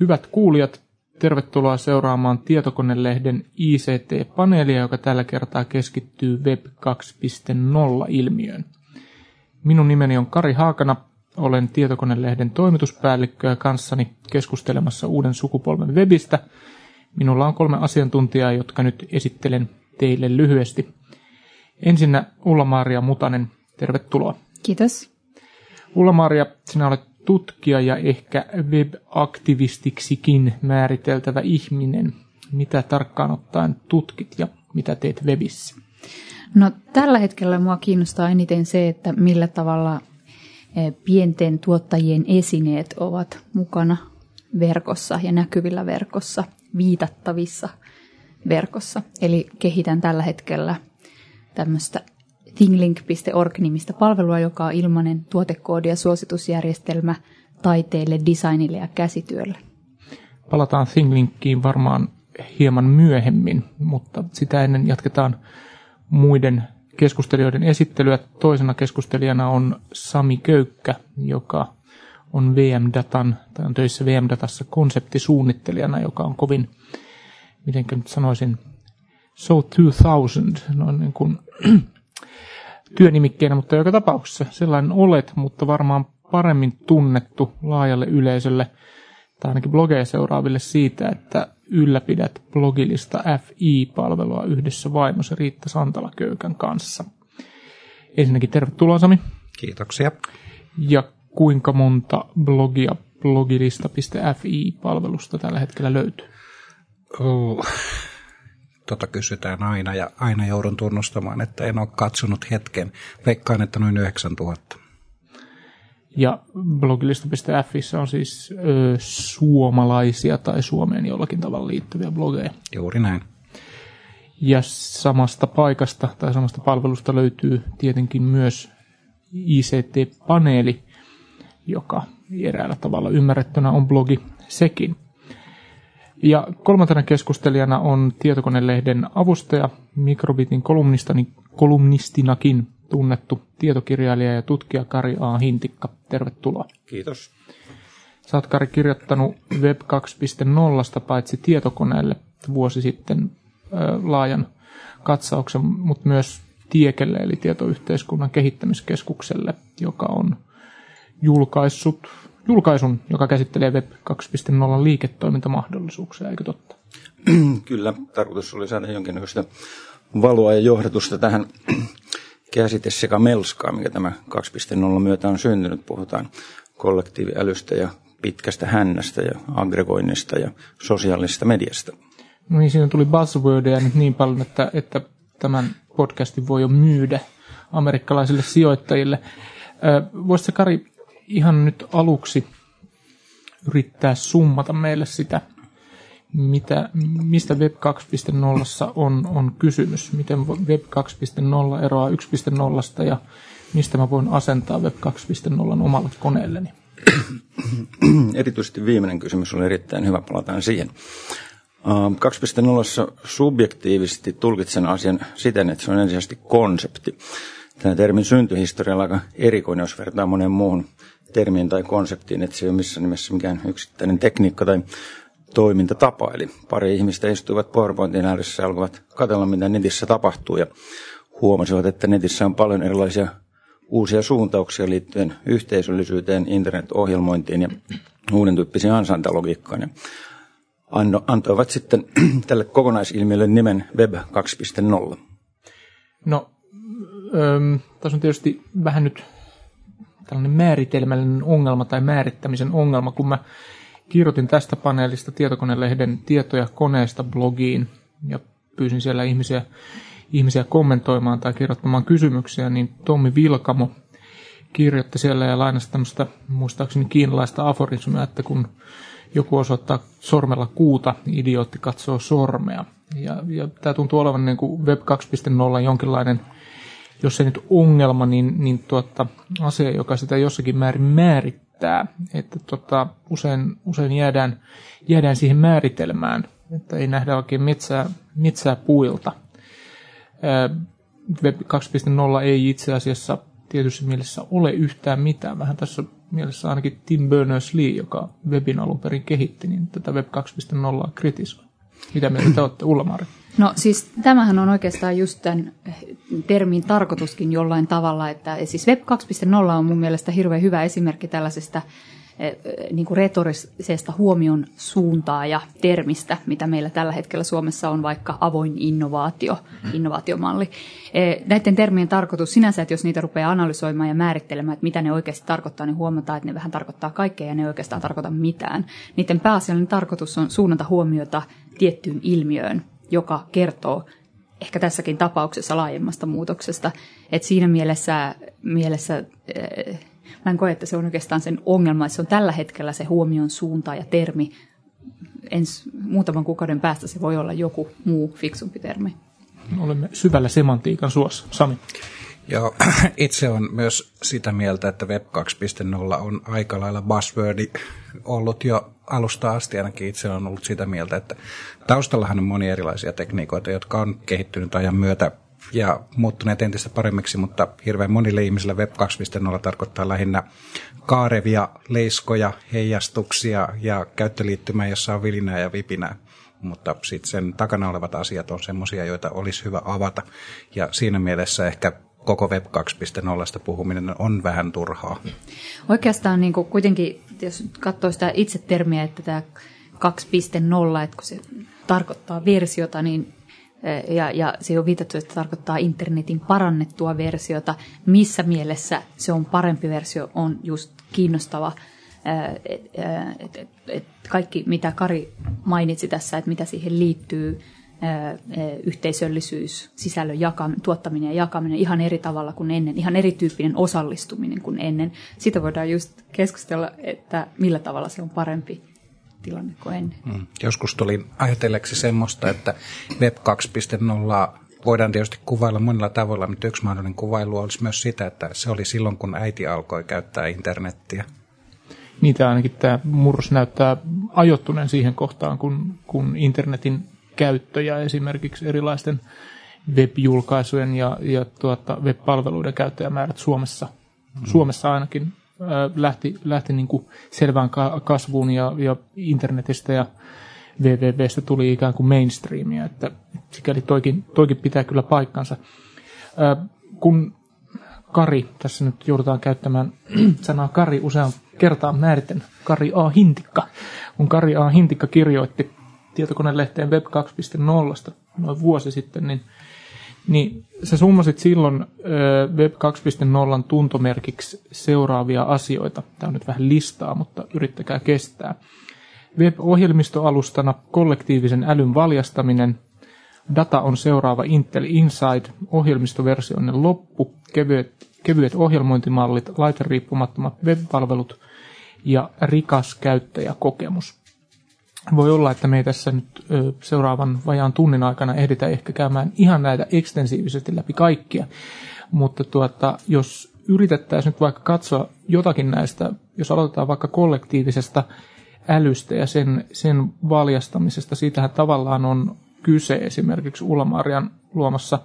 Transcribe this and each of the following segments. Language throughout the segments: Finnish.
Hyvät kuulijat, tervetuloa seuraamaan Tietokonelehden ICT-paneelia, joka tällä kertaa keskittyy Web 2.0-ilmiöön. Minun nimeni on Kari Haakana, olen Tietokonelehden toimituspäällikkö ja kanssani keskustelemassa uuden sukupolven webistä. Minulla on kolme asiantuntijaa, jotka nyt esittelen teille lyhyesti. Ensinnä Ulla-Maria Mutanen, tervetuloa. Kiitos. Ulla-Maria, sinä olet tutkija ja ehkä web-aktivistiksikin määriteltävä ihminen. Mitä tarkkaan ottaen tutkit ja mitä teet webissä? No tällä hetkellä mua kiinnostaa eniten se, että millä tavalla e, pienten tuottajien esineet ovat mukana verkossa ja näkyvillä verkossa, viitattavissa verkossa. Eli kehitän tällä hetkellä tämmöistä thinglink.org-nimistä palvelua, joka on ilmainen tuotekoodi ja suositusjärjestelmä taiteelle, designille ja käsityölle. Palataan Thinglinkiin varmaan hieman myöhemmin, mutta sitä ennen jatketaan muiden keskustelijoiden esittelyä. Toisena keskustelijana on Sami Köykkä, joka on VM-datan, tai on töissä VM-datassa konseptisuunnittelijana, joka on kovin, miten nyt sanoisin, so 2000, noin niin kuin työnimikkeenä, mutta joka tapauksessa sellainen olet, mutta varmaan paremmin tunnettu laajalle yleisölle tai ainakin blogeja seuraaville siitä, että ylläpidät blogilista FI-palvelua yhdessä vaimosi Riitta Santala-Köykän kanssa. Ensinnäkin tervetuloa Sami. Kiitoksia. Ja kuinka monta blogia blogilista.fi-palvelusta tällä hetkellä löytyy? Oh tota kysytään aina ja aina joudun tunnustamaan, että en ole katsonut hetken. Veikkaan, että noin 9000. Ja blogilista.fissä on siis ö, suomalaisia tai Suomeen jollakin tavalla liittyviä blogeja. Juuri näin. Ja samasta paikasta tai samasta palvelusta löytyy tietenkin myös ICT-paneeli, joka eräällä tavalla ymmärrettynä on blogi sekin. Ja kolmantena keskustelijana on Tietokonelehden avustaja, Mikrobitin kolumnistinakin tunnettu tietokirjailija ja tutkija Kari A. Hintikka. Tervetuloa. Kiitos. Sä oot Kari kirjoittanut Web 2.0 paitsi tietokoneelle vuosi sitten ö, laajan katsauksen, mutta myös Tiekelle eli tietoyhteiskunnan kehittämiskeskukselle, joka on julkaissut julkaisun, joka käsittelee Web 2.0 liiketoimintamahdollisuuksia, eikö totta? Kyllä, tarkoitus oli saada jonkinlaista valoa ja johdatusta tähän käsite sekä melskaa, mikä tämä 2.0 myötä on syntynyt. Puhutaan kollektiiviälystä ja pitkästä hännästä ja aggregoinnista ja sosiaalisesta mediasta. No niin, siinä tuli buzzwordia nyt niin paljon, että, että tämän podcastin voi jo myydä amerikkalaisille sijoittajille. Voisitko Kari ihan nyt aluksi yrittää summata meille sitä, mitä, mistä Web 2.0 on, on kysymys, miten Web 2.0 eroaa 1.0 ja mistä mä voin asentaa Web 2.0 omalle koneelleni. Erityisesti viimeinen kysymys oli erittäin hyvä, palataan siihen. 2.0 subjektiivisesti tulkitsen asian siten, että se on ensisijaisesti konsepti. Tämä termin syntyhistorialla aika erikoinen, jos vertaa monen muuhun termiin tai konseptiin, että se ei ole missään nimessä mikään yksittäinen tekniikka tai toimintatapa. Eli pari ihmistä istuivat PowerPointin ääressä ja alkoivat katsella, mitä netissä tapahtuu ja huomasivat, että netissä on paljon erilaisia uusia suuntauksia liittyen yhteisöllisyyteen, internet-ohjelmointiin ja uuden tyyppisiin ansantalogiikkaan. Ja antoivat sitten tälle kokonaisilmiölle nimen Web 2.0. No, tässä on tietysti vähän nyt tällainen määritelmällinen ongelma tai määrittämisen ongelma, kun mä kirjoitin tästä paneelista tietokonelehden tietoja koneesta blogiin ja pyysin siellä ihmisiä, ihmisiä kommentoimaan tai kirjoittamaan kysymyksiä, niin Tommi Vilkamo kirjoitti siellä ja lainasi tämmöistä muistaakseni kiinalaista aforismia, että kun joku osoittaa sormella kuuta, idiootti katsoo sormea. Ja, ja tämä tuntuu olevan niin kuin Web 2.0 jonkinlainen, jos se nyt ongelma, niin, niin tuota, asia, joka sitä jossakin määrin määrittää. Että tota, usein, usein jäädään, jäädään siihen määritelmään, että ei nähdä oikein metsää, metsää puilta. Web 2.0 ei itse asiassa tietyssä mielessä ole yhtään mitään. Vähän tässä mielessä ainakin Tim Berners-Lee, joka webin alun perin kehitti, niin tätä Web 2.0 kritisoi. Mitä mieltä te olette, Ulla-Mari? No siis tämähän on oikeastaan just tämän termin tarkoituskin jollain tavalla, että siis Web 2.0 on mun mielestä hirveän hyvä esimerkki tällaisesta Eh, niin kuin retorisesta huomion suuntaa ja termistä, mitä meillä tällä hetkellä Suomessa on vaikka avoin innovaatio, innovaatiomalli. Eh, näiden termien tarkoitus sinänsä, että jos niitä rupeaa analysoimaan ja määrittelemään, että mitä ne oikeasti tarkoittaa, niin huomataan, että ne vähän tarkoittaa kaikkea ja ne oikeastaan tarkoita mitään. Niiden pääasiallinen tarkoitus on suunnata huomiota tiettyyn ilmiöön, joka kertoo ehkä tässäkin tapauksessa laajemmasta muutoksesta. Et siinä mielessä, mielessä eh, Mä en koe, että se on oikeastaan sen ongelma, että se on tällä hetkellä se huomion suunta ja termi. Ens muutaman kuukauden päästä se voi olla joku muu fiksumpi termi. Olemme syvällä semantiikan suossa. Sami. Joo, itse on myös sitä mieltä, että Web 2.0 on aika lailla buzzwordi ollut jo alusta asti ainakin itse on ollut sitä mieltä, että taustallahan on monia erilaisia tekniikoita, jotka on kehittynyt ajan myötä ja muuttuneet entistä paremmiksi, mutta hirveän monille ihmisille Web 2.0 tarkoittaa lähinnä kaarevia, leiskoja, heijastuksia ja käyttöliittymää, jossa on vilinää ja vipinää. Mutta sitten sen takana olevat asiat on semmoisia, joita olisi hyvä avata. Ja siinä mielessä ehkä koko Web 2.0 puhuminen on vähän turhaa. Oikeastaan niin kuin kuitenkin, jos katsoo sitä itse termiä, että tämä 2.0, että kun se tarkoittaa versiota, niin ja, ja se on viitattu, että tarkoittaa internetin parannettua versiota. Missä mielessä se on parempi versio, on just kiinnostava. Et, et, et kaikki, mitä Kari mainitsi tässä, että mitä siihen liittyy, yhteisöllisyys, sisällön jakaminen, tuottaminen ja jakaminen ihan eri tavalla kuin ennen, ihan erityyppinen osallistuminen kuin ennen. Sitä voidaan just keskustella, että millä tavalla se on parempi tilanne kuin ennen. Mm. Joskus tuli ajatelleeksi semmoista, että Web 2.0 voidaan tietysti kuvailla monilla tavoilla, mutta yksi mahdollinen kuvailu olisi myös sitä, että se oli silloin, kun äiti alkoi käyttää internettiä. Niitä ainakin tämä murros näyttää ajoittuneen siihen kohtaan, kun, kun internetin käyttö ja esimerkiksi erilaisten web-julkaisujen ja, ja tuota, web-palveluiden käyttäjämäärät Suomessa, mm. Suomessa ainakin lähti, lähti niin kuin selvään kasvuun ja, ja internetistä ja wwwstä tuli ikään kuin mainstreamia, että sikäli toikin, toikin pitää kyllä paikkansa. Kun Kari, tässä nyt joudutaan käyttämään sanaa Kari usean kertaan määriten, Kari A. Hintikka. Kun Kari A. Hintikka kirjoitti tietokonelehteen Web 2.0 noin vuosi sitten, niin niin sä summasit silloin Web 2.0 tuntomerkiksi seuraavia asioita. Tämä on nyt vähän listaa, mutta yrittäkää kestää. Web-ohjelmistoalustana kollektiivisen älyn valjastaminen, data on seuraava Intel Inside, ohjelmistoversioinen loppu, kevyet, kevyet ohjelmointimallit, laiteriippumattomat web-palvelut ja rikas käyttäjäkokemus voi olla, että me ei tässä nyt seuraavan vajaan tunnin aikana ehditä ehkä käymään ihan näitä ekstensiivisesti läpi kaikkia, mutta tuota, jos yritettäisiin nyt vaikka katsoa jotakin näistä, jos aloitetaan vaikka kollektiivisesta älystä ja sen, sen valjastamisesta, siitähän tavallaan on kyse esimerkiksi Ulla-Marian luomassa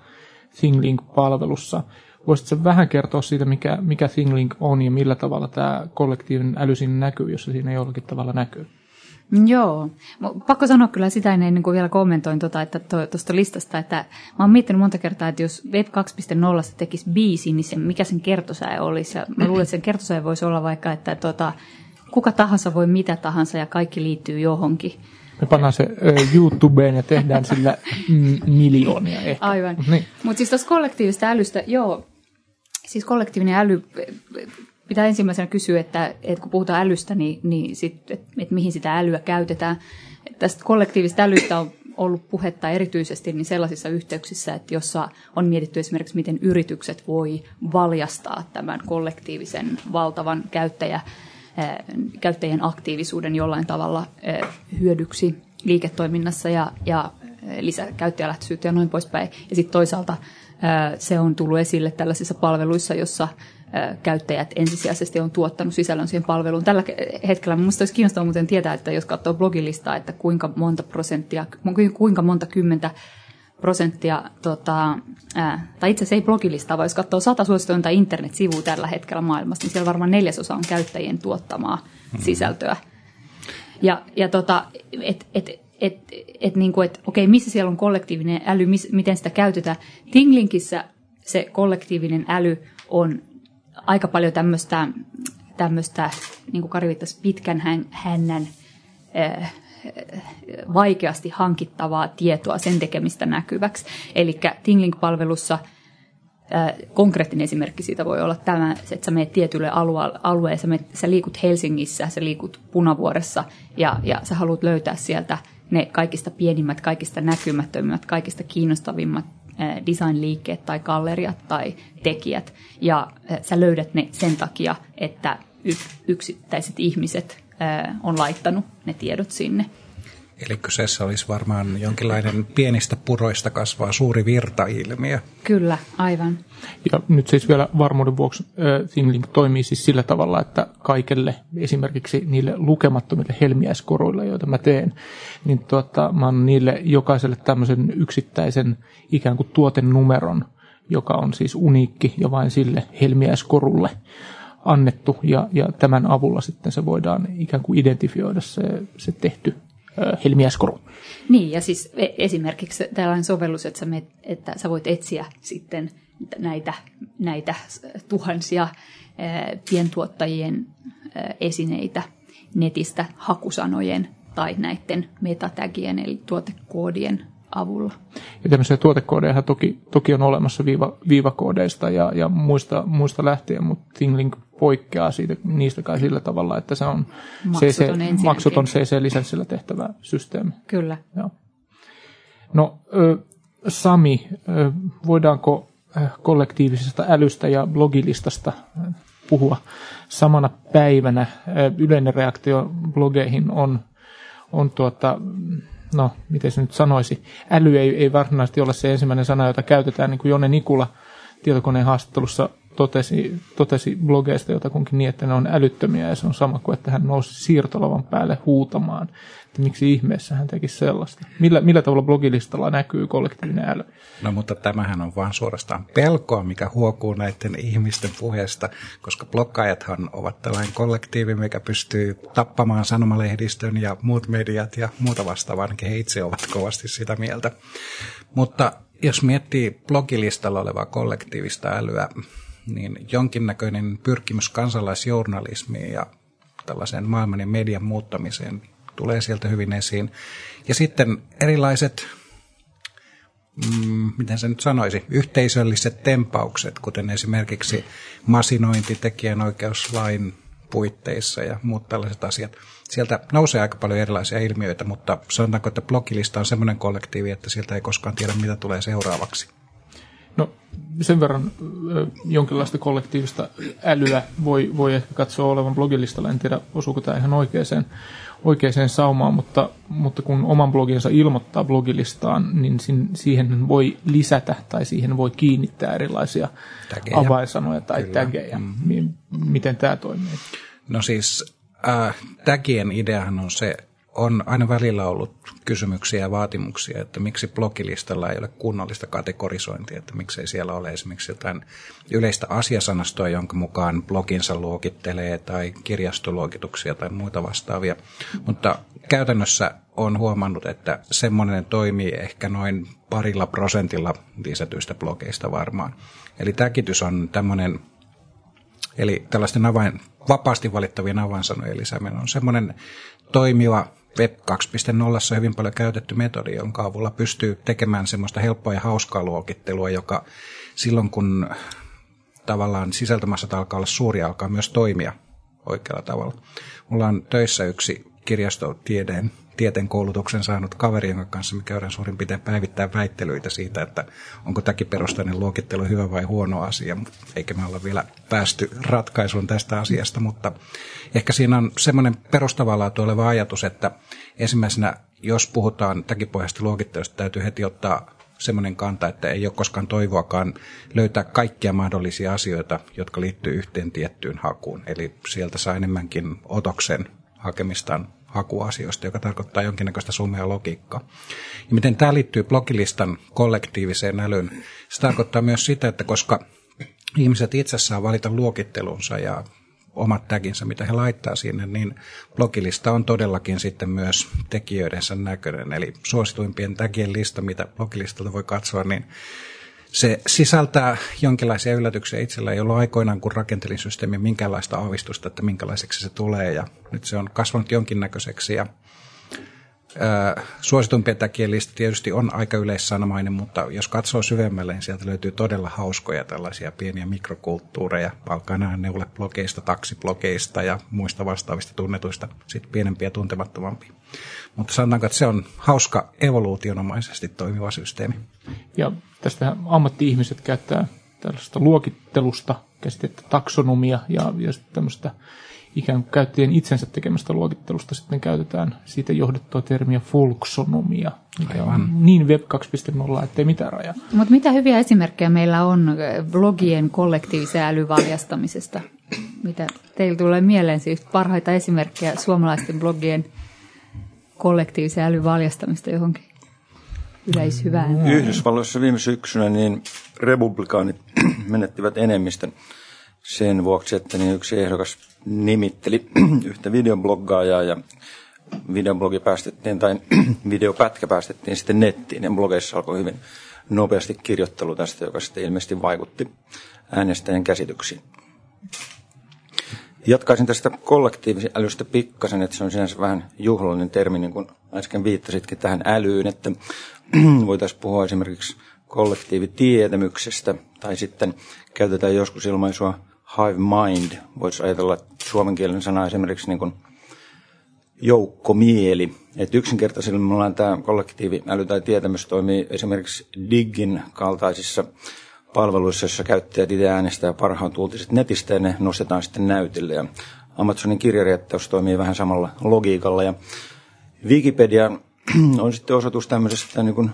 ThingLink-palvelussa. Voisitko vähän kertoa siitä, mikä, mikä ThingLink on ja millä tavalla tämä kollektiivinen äly siinä näkyy, jos se siinä jollakin tavalla näkyy? Joo. Pakko sanoa kyllä sitä ennen kuin vielä kommentoin tuota, että tuosta listasta, että mä oon miettinyt monta kertaa, että jos Web 2.0 tekisi biisi, niin se, mikä sen kertosäe olisi. Ja mä luulen, että sen kertosäe voisi olla vaikka, että tuota, kuka tahansa voi mitä tahansa ja kaikki liittyy johonkin. Me pannaan se YouTubeen ja tehdään sillä miljoonia ehkä. Aivan. Niin. Mutta siis tuossa kollektiivista älystä, joo, siis kollektiivinen äly pitää ensimmäisenä kysyä, että, että kun puhutaan älystä, niin, niin sit, että, että mihin sitä älyä käytetään. Tästä kollektiivista älystä on ollut puhetta erityisesti niin sellaisissa yhteyksissä, että jossa on mietitty esimerkiksi, miten yritykset voi valjastaa tämän kollektiivisen valtavan käyttäjä, käyttäjien aktiivisuuden jollain tavalla hyödyksi liiketoiminnassa ja, ja lisää käyttäjälähtöisyyttä ja noin poispäin. Ja sitten toisaalta se on tullut esille tällaisissa palveluissa, jossa käyttäjät ensisijaisesti on tuottanut sisällön siihen palveluun. Tällä hetkellä minusta olisi kiinnostavaa muuten tietää, että jos katsoo blogilistaa, että kuinka monta prosenttia, kuinka monta kymmentä prosenttia, tota, ää, tai itse asiassa ei blogilistaa, vaan jos katsoo sata suosituinta internet-sivua tällä hetkellä maailmassa, niin siellä varmaan neljäsosa on käyttäjien tuottamaa mm-hmm. sisältöä. Ja, ja tota, et, et, et, et, niin kuin, et, okei, missä siellä on kollektiivinen äly, miss, miten sitä käytetään. Tinglinkissä se kollektiivinen äly on aika paljon tämmöistä, tämmöistä niin kuin Kari pitkän hännän äh, vaikeasti hankittavaa tietoa sen tekemistä näkyväksi. Eli Tinglink-palvelussa äh, konkreettinen esimerkki siitä voi olla tämä, että sä menet tietylle alue- alueelle, sä, sä liikut Helsingissä, sä liikut Punavuoressa ja, ja sä haluat löytää sieltä ne kaikista pienimmät, kaikista näkymättömimmät, kaikista kiinnostavimmat design-liikkeet tai galleriat tai tekijät. Ja sä löydät ne sen takia, että yksittäiset ihmiset on laittanut ne tiedot sinne. Eli kyseessä olisi varmaan jonkinlainen pienistä puroista kasvaa suuri virtailmiö. Kyllä, aivan. Ja nyt siis vielä varmuuden vuoksi ThingLink toimii siis sillä tavalla, että kaikelle esimerkiksi niille lukemattomille helmiäiskoroille, joita mä teen, niin tuota, mä annan niille jokaiselle tämmöisen yksittäisen ikään kuin tuotenumeron, joka on siis uniikki ja vain sille helmiäiskorulle annettu ja, ja tämän avulla sitten se voidaan ikään kuin identifioida se, se tehty helmiäskoru. Niin, ja siis e, esimerkiksi tällainen sovellus, että sä, met, että sä voit etsiä sitten näitä, näitä tuhansia pientuottajien esineitä netistä hakusanojen tai näiden metatagien eli tuotekoodien avulla. Ja tämmöisiä tuotekoodeja toki, toki on olemassa viiva, viivakoodeista ja, ja muista, muista lähtien, mutta ThingLink poikkeaa siitä, niistä kai sillä tavalla, että se on maksuton, CC, maksuton CC-lisenssillä tehtävä systeemi. Kyllä. Joo. No, Sami, voidaanko kollektiivisesta älystä ja blogilistasta puhua samana päivänä? Yleinen reaktio blogeihin on, on tuota, no, miten se nyt sanoisi, äly ei, ei varsinaisesti ole se ensimmäinen sana, jota käytetään, niin kuin Jonne Nikula tietokoneen haastattelussa totesi, totesi blogeista jotakunkin niin, että ne on älyttömiä ja se on sama kuin, että hän nousi siirtolavan päälle huutamaan, että miksi ihmeessä hän teki sellaista. Millä, millä tavalla blogilistalla näkyy kollektiivinen äly? No mutta tämähän on vaan suorastaan pelkoa, mikä huokuu näiden ihmisten puheesta, koska blokkaajathan ovat tällainen kollektiivi, mikä pystyy tappamaan sanomalehdistön ja muut mediat ja muuta vastaavaa, ainakin he itse ovat kovasti sitä mieltä. Mutta jos miettii blogilistalla olevaa kollektiivista älyä, niin jonkinnäköinen pyrkimys kansalaisjournalismiin ja tällaiseen maailman ja median muuttamiseen tulee sieltä hyvin esiin. Ja sitten erilaiset, mm, miten se nyt sanoisi, yhteisölliset tempaukset, kuten esimerkiksi masinointi tekijänoikeuslain puitteissa ja muut tällaiset asiat. Sieltä nousee aika paljon erilaisia ilmiöitä, mutta sanotaanko, että blogilista on semmoinen kollektiivi, että sieltä ei koskaan tiedä, mitä tulee seuraavaksi. No sen verran jonkinlaista kollektiivista älyä voi, voi ehkä katsoa olevan blogilistalla. En tiedä, osuuko tämä ihan oikeaan, oikeaan saumaan, mutta, mutta kun oman bloginsa ilmoittaa blogilistaan, niin siihen voi lisätä tai siihen voi kiinnittää erilaisia tägejä. avainsanoja tai Kyllä. tägejä. Mm-hmm. Miten tämä toimii? No siis äh, tagien ideahan on se, on aina välillä ollut kysymyksiä ja vaatimuksia, että miksi blogilistalla ei ole kunnollista kategorisointia, että miksei siellä ole esimerkiksi jotain yleistä asiasanastoa, jonka mukaan bloginsa luokittelee tai kirjastoluokituksia tai muita vastaavia. Mutta käytännössä on huomannut, että semmoinen toimii ehkä noin parilla prosentilla lisätyistä blogeista varmaan. Eli täkitys on tämmöinen Eli tällaisten avain, vapaasti valittavien avainsanojen lisääminen on semmoinen toimiva Web 2.0 hyvin paljon käytetty metodi, jonka avulla pystyy tekemään semmoista helppoa ja hauskaa luokittelua, joka silloin kun tavallaan sisältömassat alkaa olla suuri, alkaa myös toimia oikealla tavalla. Mulla on töissä yksi kirjastotieteen tieteen koulutuksen saanut kaveri, jonka kanssa me käydään suurin piirtein päivittää väittelyitä siitä, että onko takiperustainen luokittelu hyvä vai huono asia, eikä me olla vielä päästy ratkaisuun tästä asiasta, mutta ehkä siinä on semmoinen perustavalla oleva ajatus, että ensimmäisenä, jos puhutaan takipohjaista luokittelusta, täytyy heti ottaa semmoinen kanta, että ei ole koskaan toivoakaan löytää kaikkia mahdollisia asioita, jotka liittyy yhteen tiettyyn hakuun. Eli sieltä saa enemmänkin otoksen hakemistaan hakuasioista, joka tarkoittaa jonkinnäköistä sumea logiikkaa. Ja miten tämä liittyy blogilistan kollektiiviseen älyyn? Se tarkoittaa myös sitä, että koska ihmiset itse saa valita luokittelunsa ja omat taginsa, mitä he laittaa sinne, niin blogilista on todellakin sitten myös tekijöidensä näköinen. Eli suosituimpien tagien lista, mitä blogilistalta voi katsoa, niin se sisältää jonkinlaisia yllätyksiä. Itsellä ei ollut aikoinaan, kun rakentelin systeemiä, minkäänlaista aavistusta, että minkälaiseksi se tulee. Ja nyt se on kasvanut jonkinnäköiseksi. Ja Suositumpien takien lista tietysti on aika yleissanomainen, mutta jos katsoo syvemmälle, niin sieltä löytyy todella hauskoja tällaisia pieniä mikrokulttuureja, alkaa nämä neuleblogeista, taksiblogeista ja muista vastaavista tunnetuista, sitten pienempiä ja tuntemattomampia. Mutta sanotaanko, että se on hauska evoluutionomaisesti toimiva systeemi. Ja tästä ammatti-ihmiset käyttää tällaista luokittelusta käsitettä taksonomia ja, ja tämmöistä ikään kuin käyttäjien itsensä tekemästä luokittelusta sitten käytetään siitä johdettua termiä folksonomia, mikä Aivan. on niin Web 2.0, ettei mitään rajaa. Mutta mitä hyviä esimerkkejä meillä on blogien kollektiivisen älyvaljastamisesta? Mitä teillä tulee mieleen siis parhaita esimerkkejä suomalaisten blogien kollektiivisen älyvaljastamista johonkin yleishyvään? Mm. Yhdysvalloissa viime syksynä niin republikaanit menettivät enemmistön sen vuoksi, että niin yksi ehdokas nimitteli yhtä videobloggaajaa ja videoblogi päästettiin tai videopätkä päästettiin sitten nettiin ja blogeissa alkoi hyvin nopeasti kirjoittelu tästä, joka sitten ilmeisesti vaikutti äänestäjän käsityksiin. Jatkaisin tästä kollektiivisen älystä pikkasen, että se on sinänsä vähän juhlallinen termi, niin kuin äsken viittasitkin tähän älyyn, että voitaisiin puhua esimerkiksi kollektiivitietämyksestä, tai sitten käytetään joskus ilmaisua hive mind, voisi ajatella suomenkielinen sana esimerkiksi niin kuin joukkomieli. Että yksinkertaisimmillaan tämä kollektiiviäly tai tietämys toimii esimerkiksi Diggin kaltaisissa palveluissa, joissa käyttäjät itse äänestää parhaat uutiset netistä ja ne nostetaan sitten näytille. Ja Amazonin kirjarettaus toimii vähän samalla logiikalla. Ja Wikipedia on sitten osoitus tämmöisestä niin kuin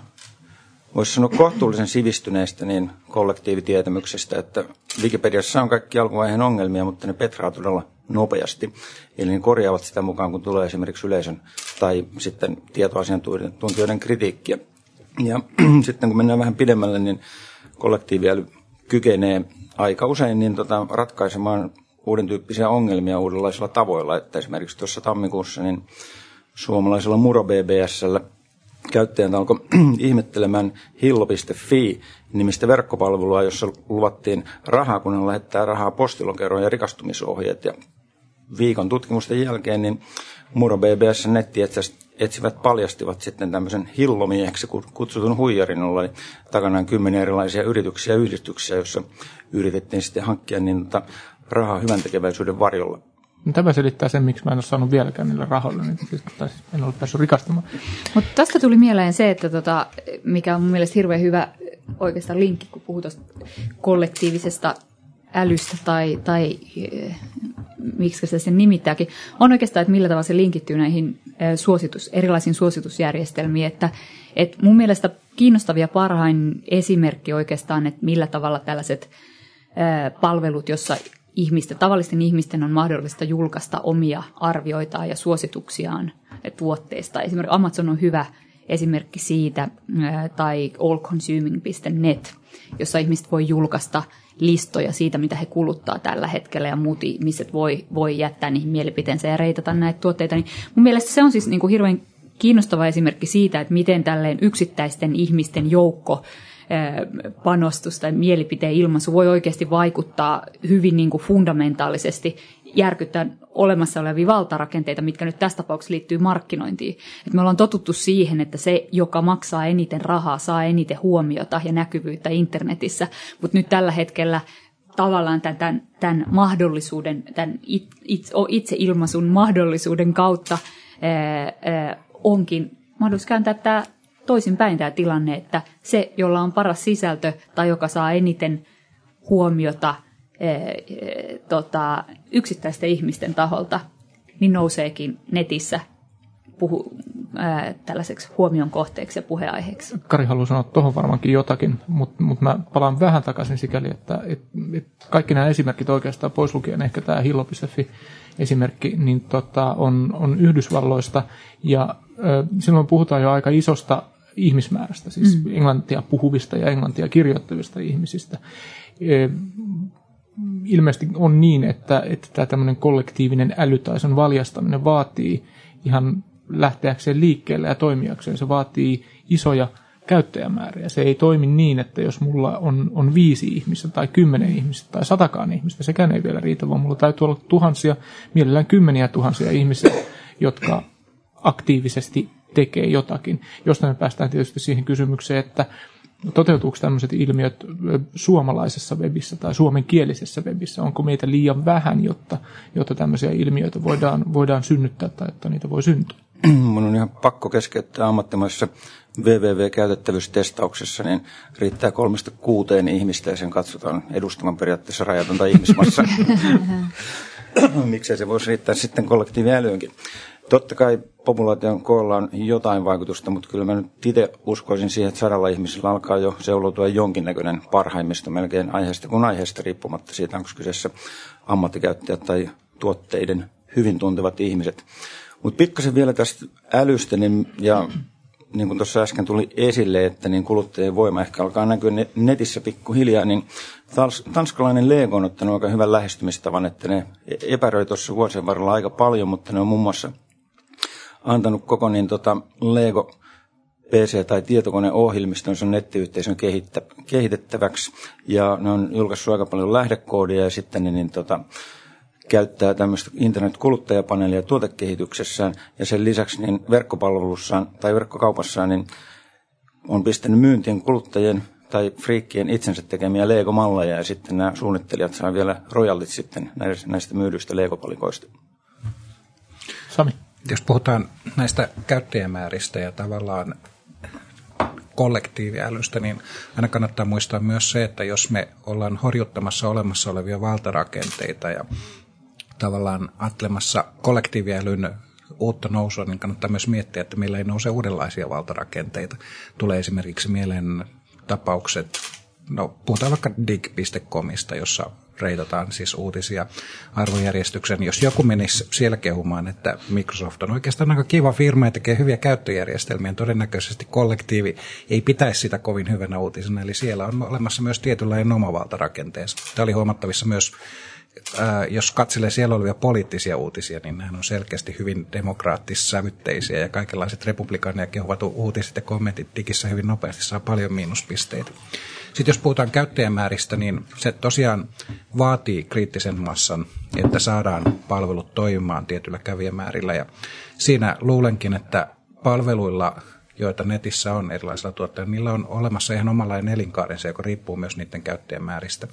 voisi sanoa kohtuullisen sivistyneestä niin kollektiivitietämyksestä, että Wikipediassa on kaikki alkuvaiheen ongelmia, mutta ne petraa todella nopeasti. Eli ne korjaavat sitä mukaan, kun tulee esimerkiksi yleisön tai sitten tietoasiantuntijoiden kritiikkiä. Ja sitten kun mennään vähän pidemmälle, niin kollektiiviäly kykenee aika usein niin tota, ratkaisemaan uuden tyyppisiä ongelmia uudenlaisilla tavoilla. Että esimerkiksi tuossa tammikuussa niin suomalaisella Muro BBSllä käyttäjät alkoi ihmettelemään hillo.fi nimistä verkkopalvelua, jossa luvattiin rahaa, kun ne lähettää rahaa postilokeroon ja rikastumisohjeet. Ja viikon tutkimusten jälkeen niin Muro BBS etsivät paljastivat sitten tämmöisen hillomieheksi kutsutun huijarin, jolla oli takanaan kymmeniä erilaisia yrityksiä ja yhdistyksiä, joissa yritettiin sitten hankkia niin tota, rahaa hyvän tekeväisyyden varjolla. No, tämä selittää sen, miksi mä en ole saanut vieläkään niillä rahoilla, niin siis, tai siis en ole päässyt rikastamaan. Mutta tästä tuli mieleen se, että tota, mikä on mun mielestä hirveän hyvä oikeastaan linkki, kun puhutaan kollektiivisesta älystä tai, tai miksi se sen nimittääkin, on oikeastaan, että millä tavalla se linkittyy näihin suositus, erilaisiin suositusjärjestelmiin. Että, että mun mielestä kiinnostavia parhain esimerkki oikeastaan, että millä tavalla tällaiset palvelut, jossa ihmisten, tavallisten ihmisten on mahdollista julkaista omia arvioitaan ja suosituksiaan tuotteista. Esimerkiksi Amazon on hyvä esimerkki siitä, tai allconsuming.net, jossa ihmiset voi julkaista listoja siitä, mitä he kuluttaa tällä hetkellä ja muut ihmiset voi, voi jättää niihin mielipiteensä ja reitata näitä tuotteita. Niin mun mielestä se on siis niin kuin hirveän kiinnostava esimerkki siitä, että miten tälleen yksittäisten ihmisten joukko panostus tai mielipiteen ilmaisu voi oikeasti vaikuttaa hyvin niin kuin fundamentaalisesti järkyttää olemassa olevia valtarakenteita, mitkä nyt tässä tapauksessa liittyy markkinointiin. Et me ollaan totuttu siihen, että se, joka maksaa eniten rahaa, saa eniten huomiota ja näkyvyyttä internetissä, mutta nyt tällä hetkellä tavallaan tämän, tämän, tämän mahdollisuuden, tämän itse ilmaisun mahdollisuuden kautta onkin mahdollisuus kääntää tämä toisinpäin tämä tilanne, että se, jolla on paras sisältö tai joka saa eniten huomiota tota, yksittäisten ihmisten taholta, niin nouseekin netissä puhu, ää, tällaiseksi huomion kohteeksi ja puheaiheeksi. Kari haluaa sanoa tuohon varmaankin jotakin, mutta mut mä palaan vähän takaisin sikäli, että et, et kaikki nämä esimerkit oikeastaan pois lukien, ehkä tämä hillo.fi esimerkki, niin tota, on, on Yhdysvalloista ja ö, silloin puhutaan jo aika isosta ihmismäärästä, siis mm. englantia puhuvista ja englantia kirjoittavista ihmisistä. E, ilmeisesti on niin, että, että tämä tämmöinen kollektiivinen äly tai sen valjastaminen vaatii ihan lähteäkseen liikkeelle ja toimijakseen. Se vaatii isoja käyttäjämääriä. Se ei toimi niin, että jos mulla on, on viisi ihmistä tai kymmenen ihmistä tai satakaan ihmistä, sekään ei vielä riitä, vaan mulla täytyy olla tuhansia, mielellään kymmeniä tuhansia ihmisiä, jotka aktiivisesti tekee jotakin. Josta me päästään tietysti siihen kysymykseen, että toteutuuko tämmöiset ilmiöt suomalaisessa webissä tai suomenkielisessä webissä? Onko meitä liian vähän, jotta, jotta tämmöisiä ilmiöitä voidaan, voidaan synnyttää tai että niitä voi syntyä? Mun on ihan pakko keskeyttää ammattimaisessa www-käytettävyystestauksessa, niin riittää kolmesta kuuteen ihmistä ja sen katsotaan edustavan periaatteessa rajatonta ihmismassa. Miksei se voisi riittää sitten kollektiiviälyynkin. Totta kai populaation koolla on jotain vaikutusta, mutta kyllä mä nyt itse uskoisin siihen, että sadalla ihmisellä alkaa jo seuloutua jonkinnäköinen parhaimmisto melkein aiheesta kuin aiheesta riippumatta siitä, onko kyseessä ammattikäyttäjät tai tuotteiden hyvin tuntevat ihmiset. Mutta pikkasen vielä tästä älystä, niin, ja niin kuin tuossa äsken tuli esille, että niin kuluttajien voima ehkä alkaa näkyä netissä pikkuhiljaa, niin tanskalainen Lego on ottanut aika hyvän lähestymistavan, että ne epäröi tuossa vuosien varrella aika paljon, mutta ne on muun muassa antanut koko niin tota Lego PC- tai tietokoneohjelmistonsa nettiyhteisön kehittä, kehitettäväksi. Ja ne on julkaissut aika paljon lähdekoodia ja sitten niin, niin tota, käyttää tämmöistä internet-kuluttajapaneelia tuotekehityksessään ja sen lisäksi niin verkkopalvelussaan tai verkkokaupassaan niin on pistänyt myyntiin kuluttajien tai friikkien itsensä tekemiä Lego-malleja ja sitten nämä suunnittelijat saa vielä rojallit sitten näistä myydyistä Lego-palikoista. Sami. Jos puhutaan näistä käyttäjämääristä ja tavallaan kollektiiviälystä, niin aina kannattaa muistaa myös se, että jos me ollaan horjuttamassa olemassa olevia valtarakenteita ja tavallaan atlemassa kollektiiviälyn uutta nousua, niin kannattaa myös miettiä, että meillä ei nouse uudenlaisia valtarakenteita. Tulee esimerkiksi mieleen tapaukset, no puhutaan vaikka dig.comista, jossa reitataan siis uutisia arvojärjestyksen. Jos joku menisi siellä kehumaan, että Microsoft on oikeastaan aika kiva firma ja tekee hyviä käyttöjärjestelmiä, todennäköisesti kollektiivi ei pitäisi sitä kovin hyvänä uutisena. Eli siellä on olemassa myös tietynlainen omavaltarakenteensa. Tämä oli huomattavissa myös jos katselee siellä olevia poliittisia uutisia, niin nämä on selkeästi hyvin demokraattissävytteisiä ja kaikenlaiset republikaaneja kehuvat uutiset ja kommentit digissä hyvin nopeasti saa paljon miinuspisteitä. Sitten jos puhutaan käyttäjämääristä, niin se tosiaan vaatii kriittisen massan, että saadaan palvelut toimimaan tietyllä kävijämäärillä. Ja siinä luulenkin, että palveluilla joita netissä on erilaisilla tuotteilla, niillä on olemassa ihan omanlainen elinkaarensa, joka riippuu myös niiden käyttäjämääristä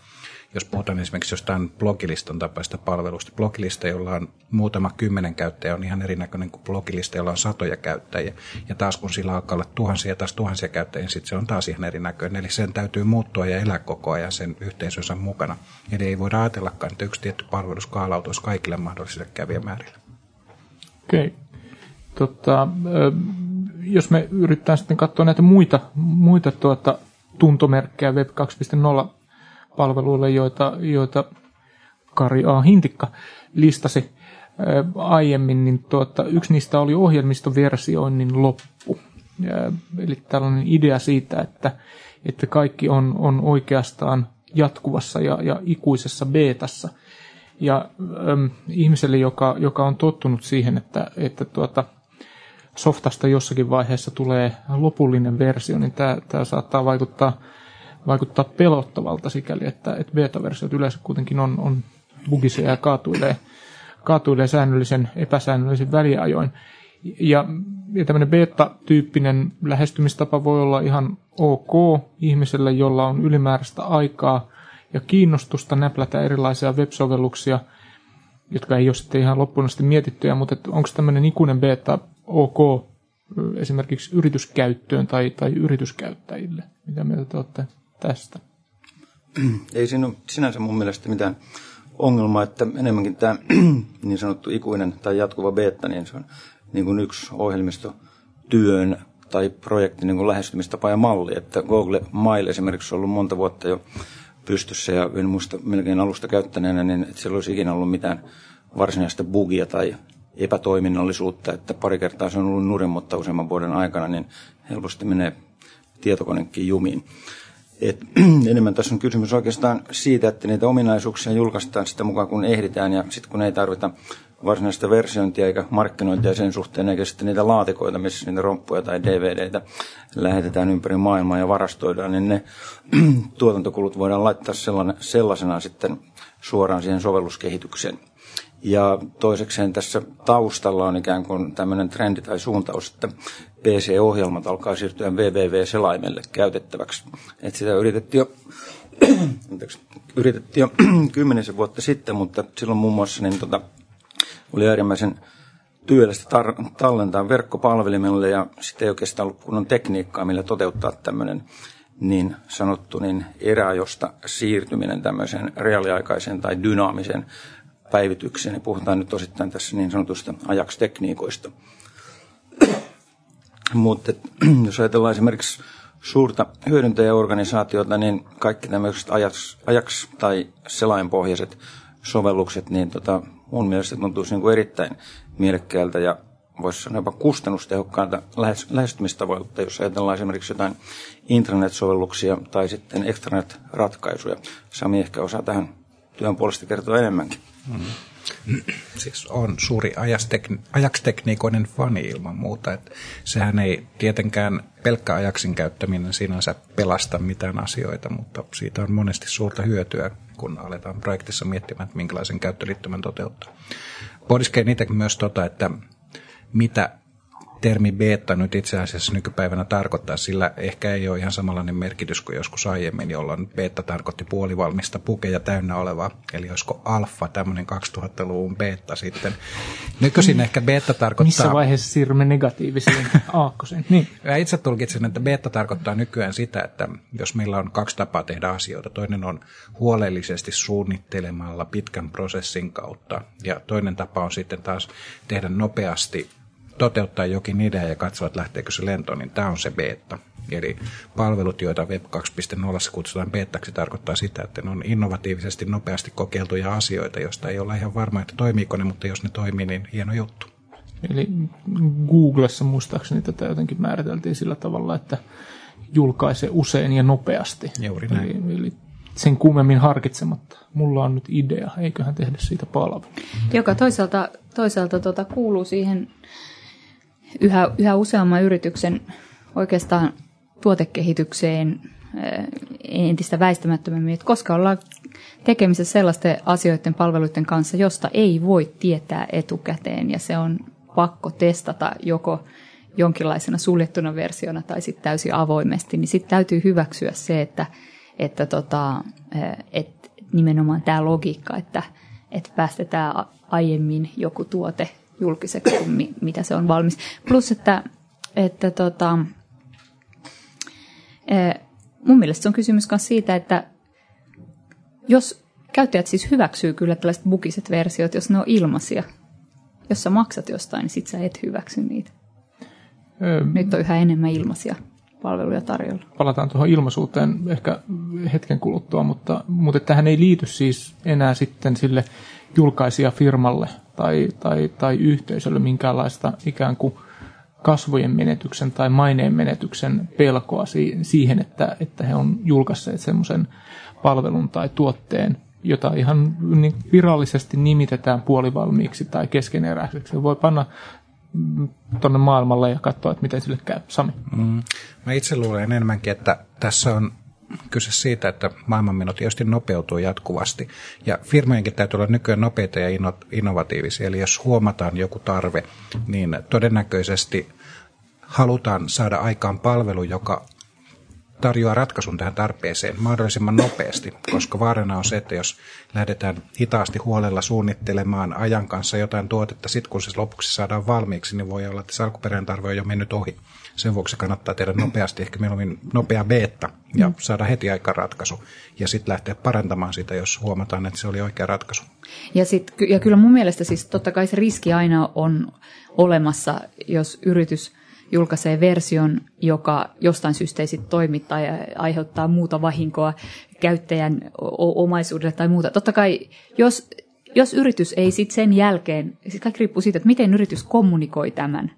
jos puhutaan esimerkiksi jostain blogilistan tapaista palvelusta, blogilista, jolla on muutama kymmenen käyttäjä, on ihan erinäköinen kuin blogilista, jolla on satoja käyttäjiä. Ja taas kun sillä alkaa olla tuhansia ja taas tuhansia käyttäjiä, niin sitten se on taas ihan erinäköinen. Eli sen täytyy muuttua ja elää koko ajan sen yhteisönsä mukana. Eli ei voida ajatellakaan, että yksi tietty palvelu skaalautuisi kaikille mahdollisille kävijämäärille. Okei. Okay. Tota, jos me yritetään sitten katsoa näitä muita, muita tuota, tuntomerkkejä Web 2.0 palveluille, joita, joita Kari A. Hintikka listasi aiemmin, niin tuota, yksi niistä oli ohjelmistoversioinnin loppu. Ja, eli tällainen idea siitä, että, että kaikki on, on oikeastaan jatkuvassa ja, ja ikuisessa beetassa. Ja äm, ihmiselle, joka, joka on tottunut siihen, että, että tuota, softasta jossakin vaiheessa tulee lopullinen versio, niin tämä, tämä saattaa vaikuttaa vaikuttaa pelottavalta sikäli, että, että beta-versiot yleensä kuitenkin on, on bugisia ja kaatuilee, kaatuilee säännöllisen, epäsäännöllisen väliajoin. Ja, ja tämmöinen beta-tyyppinen lähestymistapa voi olla ihan ok ihmiselle, jolla on ylimääräistä aikaa ja kiinnostusta näplätä erilaisia web-sovelluksia, jotka ei ole sitten ihan loppuun asti mietittyjä, mutta onko tämmöinen ikuinen beta ok esimerkiksi yrityskäyttöön tai, tai yrityskäyttäjille. Mitä mieltä te olette tästä? Ei siinä ole sinänsä mun mielestä mitään ongelmaa, että enemmänkin tämä niin sanottu ikuinen tai jatkuva beta, niin se on niin kuin yksi ohjelmistotyön tai projektin niin kuin lähestymistapa ja malli, että Google Mail esimerkiksi on ollut monta vuotta jo pystyssä ja en muista melkein alusta käyttäneenä, niin että siellä olisi ikinä ollut mitään varsinaista bugia tai epätoiminnallisuutta, että pari kertaa se on ollut nurin, mutta useamman vuoden aikana, niin helposti menee tietokonekin jumiin. Et, enemmän tässä on kysymys oikeastaan siitä, että niitä ominaisuuksia julkaistaan sitä mukaan kun ehditään ja sitten kun ei tarvita varsinaista versiointia eikä markkinointia sen suhteen, eikä sitten niitä laatikoita, missä niitä romppuja tai DVDitä lähetetään ympäri maailmaa ja varastoidaan, niin ne tuotantokulut voidaan laittaa sellaisena sitten suoraan siihen sovelluskehitykseen. Ja toisekseen tässä taustalla on ikään kuin tämmöinen trendi tai suuntaus, että PC-ohjelmat alkaa siirtyä www-selaimelle käytettäväksi. Että sitä yritettiin jo, yritettiin jo kymmenisen vuotta sitten, mutta silloin muun muassa niin tota, oli äärimmäisen työlästä tar- tallentaa verkkopalvelimelle ja sitten ei oikeastaan ollut kunnon tekniikkaa, millä toteuttaa tämmöinen niin sanottu niin eräajosta siirtyminen tämmöiseen reaaliaikaiseen tai dynaamiseen päivitykseen. Ja puhutaan nyt osittain tässä niin sanotusta ajakstekniikoista. Mutta jos ajatellaan esimerkiksi suurta hyödyntäjäorganisaatiota, niin kaikki tämmöiset ajaks, ajaks tai selainpohjaiset sovellukset, niin tota, mun mielestä tuntuisi niin erittäin mielekkäältä ja voisi sanoa jopa kustannustehokkaanta lähestymistavoilta, jos ajatellaan esimerkiksi jotain intranet-sovelluksia tai sitten extranet-ratkaisuja. Sami ehkä osaa tähän työn puolesta kertoa enemmänkin. Mm. Siis on suuri ajakstekniikoinen fani ilman muuta. Että sehän ei tietenkään pelkkä ajaksin käyttäminen sinänsä pelasta mitään asioita, mutta siitä on monesti suurta hyötyä, kun aletaan projektissa miettimään, että minkälaisen käyttöliittymän toteuttaa. Pohdiskeen niitä myös tota, että mitä termi beta nyt itse asiassa nykypäivänä tarkoittaa, sillä ehkä ei ole ihan samanlainen merkitys kuin joskus aiemmin, jolloin beta tarkoitti puolivalmista pukeja täynnä olevaa. Eli olisiko alfa tämmöinen 2000-luvun beta sitten. Nykyisin ehkä beta tarkoittaa... Missä vaiheessa siirrymme negatiiviseen aakkoseen? Niin. Ja itse tulkitsen, että beta tarkoittaa nykyään sitä, että jos meillä on kaksi tapaa tehdä asioita, toinen on huolellisesti suunnittelemalla pitkän prosessin kautta, ja toinen tapa on sitten taas tehdä nopeasti toteuttaa jokin idea ja katsoa, että lähteekö se lentoon, niin tämä on se beta. Eli palvelut, joita Web 2.0 kutsutaan betaksi, tarkoittaa sitä, että ne on innovatiivisesti nopeasti kokeiltuja asioita, joista ei olla ihan varma, että toimiiko ne, mutta jos ne toimii, niin hieno juttu. Eli Googlessa muistaakseni tätä jotenkin määriteltiin sillä tavalla, että julkaise usein ja nopeasti. Juuri näin. Eli, eli sen kuumemmin harkitsematta. Mulla on nyt idea, eiköhän tehdä siitä palvelu. Joka toisaalta, toisaalta tuota, kuuluu siihen yhä, yhä useamman yrityksen oikeastaan tuotekehitykseen eh, entistä väistämättömämmin, että koska ollaan tekemisessä sellaisten asioiden palveluiden kanssa, josta ei voi tietää etukäteen ja se on pakko testata joko jonkinlaisena suljettuna versiona tai sitten täysin avoimesti, niin sitten täytyy hyväksyä se, että, että tota, eh, et nimenomaan tämä logiikka, että, että päästetään aiemmin joku tuote julkiseksi kuin mi, mitä se on valmis. Plus, että, että tota, mun mielestä se on kysymys myös siitä, että jos käyttäjät siis hyväksyy kyllä tällaiset bukiset versiot, jos ne on ilmaisia. Jos sä maksat jostain, niin sit sä et hyväksy niitä. Öö, Nyt on yhä enemmän ilmaisia palveluja tarjolla. Palataan tuohon ilmaisuuteen ehkä hetken kuluttua, mutta, mutta tähän ei liity siis enää sitten sille julkaisijafirmalle tai, tai, tai yhteisölle minkäänlaista ikään kuin kasvojen menetyksen tai maineen menetyksen pelkoa siihen, että, että he on julkaisseet semmoisen palvelun tai tuotteen, jota ihan virallisesti nimitetään puolivalmiiksi tai keskeneräiseksi. Voi panna tuonne maailmalle ja katsoa, että miten sille käy. Sami. Mm. Mä itse luulen enemmänkin, että tässä on kyse siitä, että maailmanmenot tietysti nopeutuu jatkuvasti. Ja firmojenkin täytyy olla nykyään nopeita ja innovatiivisia. Eli jos huomataan joku tarve, niin todennäköisesti halutaan saada aikaan palvelu, joka tarjoaa ratkaisun tähän tarpeeseen mahdollisimman nopeasti, koska vaarana on se, että jos lähdetään hitaasti huolella suunnittelemaan ajan kanssa jotain tuotetta, sitten kun se lopuksi saadaan valmiiksi, niin voi olla, että se alkuperäinen tarve on jo mennyt ohi. Sen vuoksi kannattaa tehdä nopeasti, ehkä mieluummin nopea beta ja mm. saada heti aika ratkaisu. Ja sitten lähteä parantamaan sitä, jos huomataan, että se oli oikea ratkaisu. Ja, sit, ja kyllä mun mielestä siis totta kai se riski aina on olemassa, jos yritys julkaisee version, joka jostain syystä ei sitten toimi tai aiheuttaa muuta vahinkoa käyttäjän omaisuudelle tai muuta. Totta kai, jos, jos yritys ei sitten sen jälkeen, siis kaikki riippuu siitä, että miten yritys kommunikoi tämän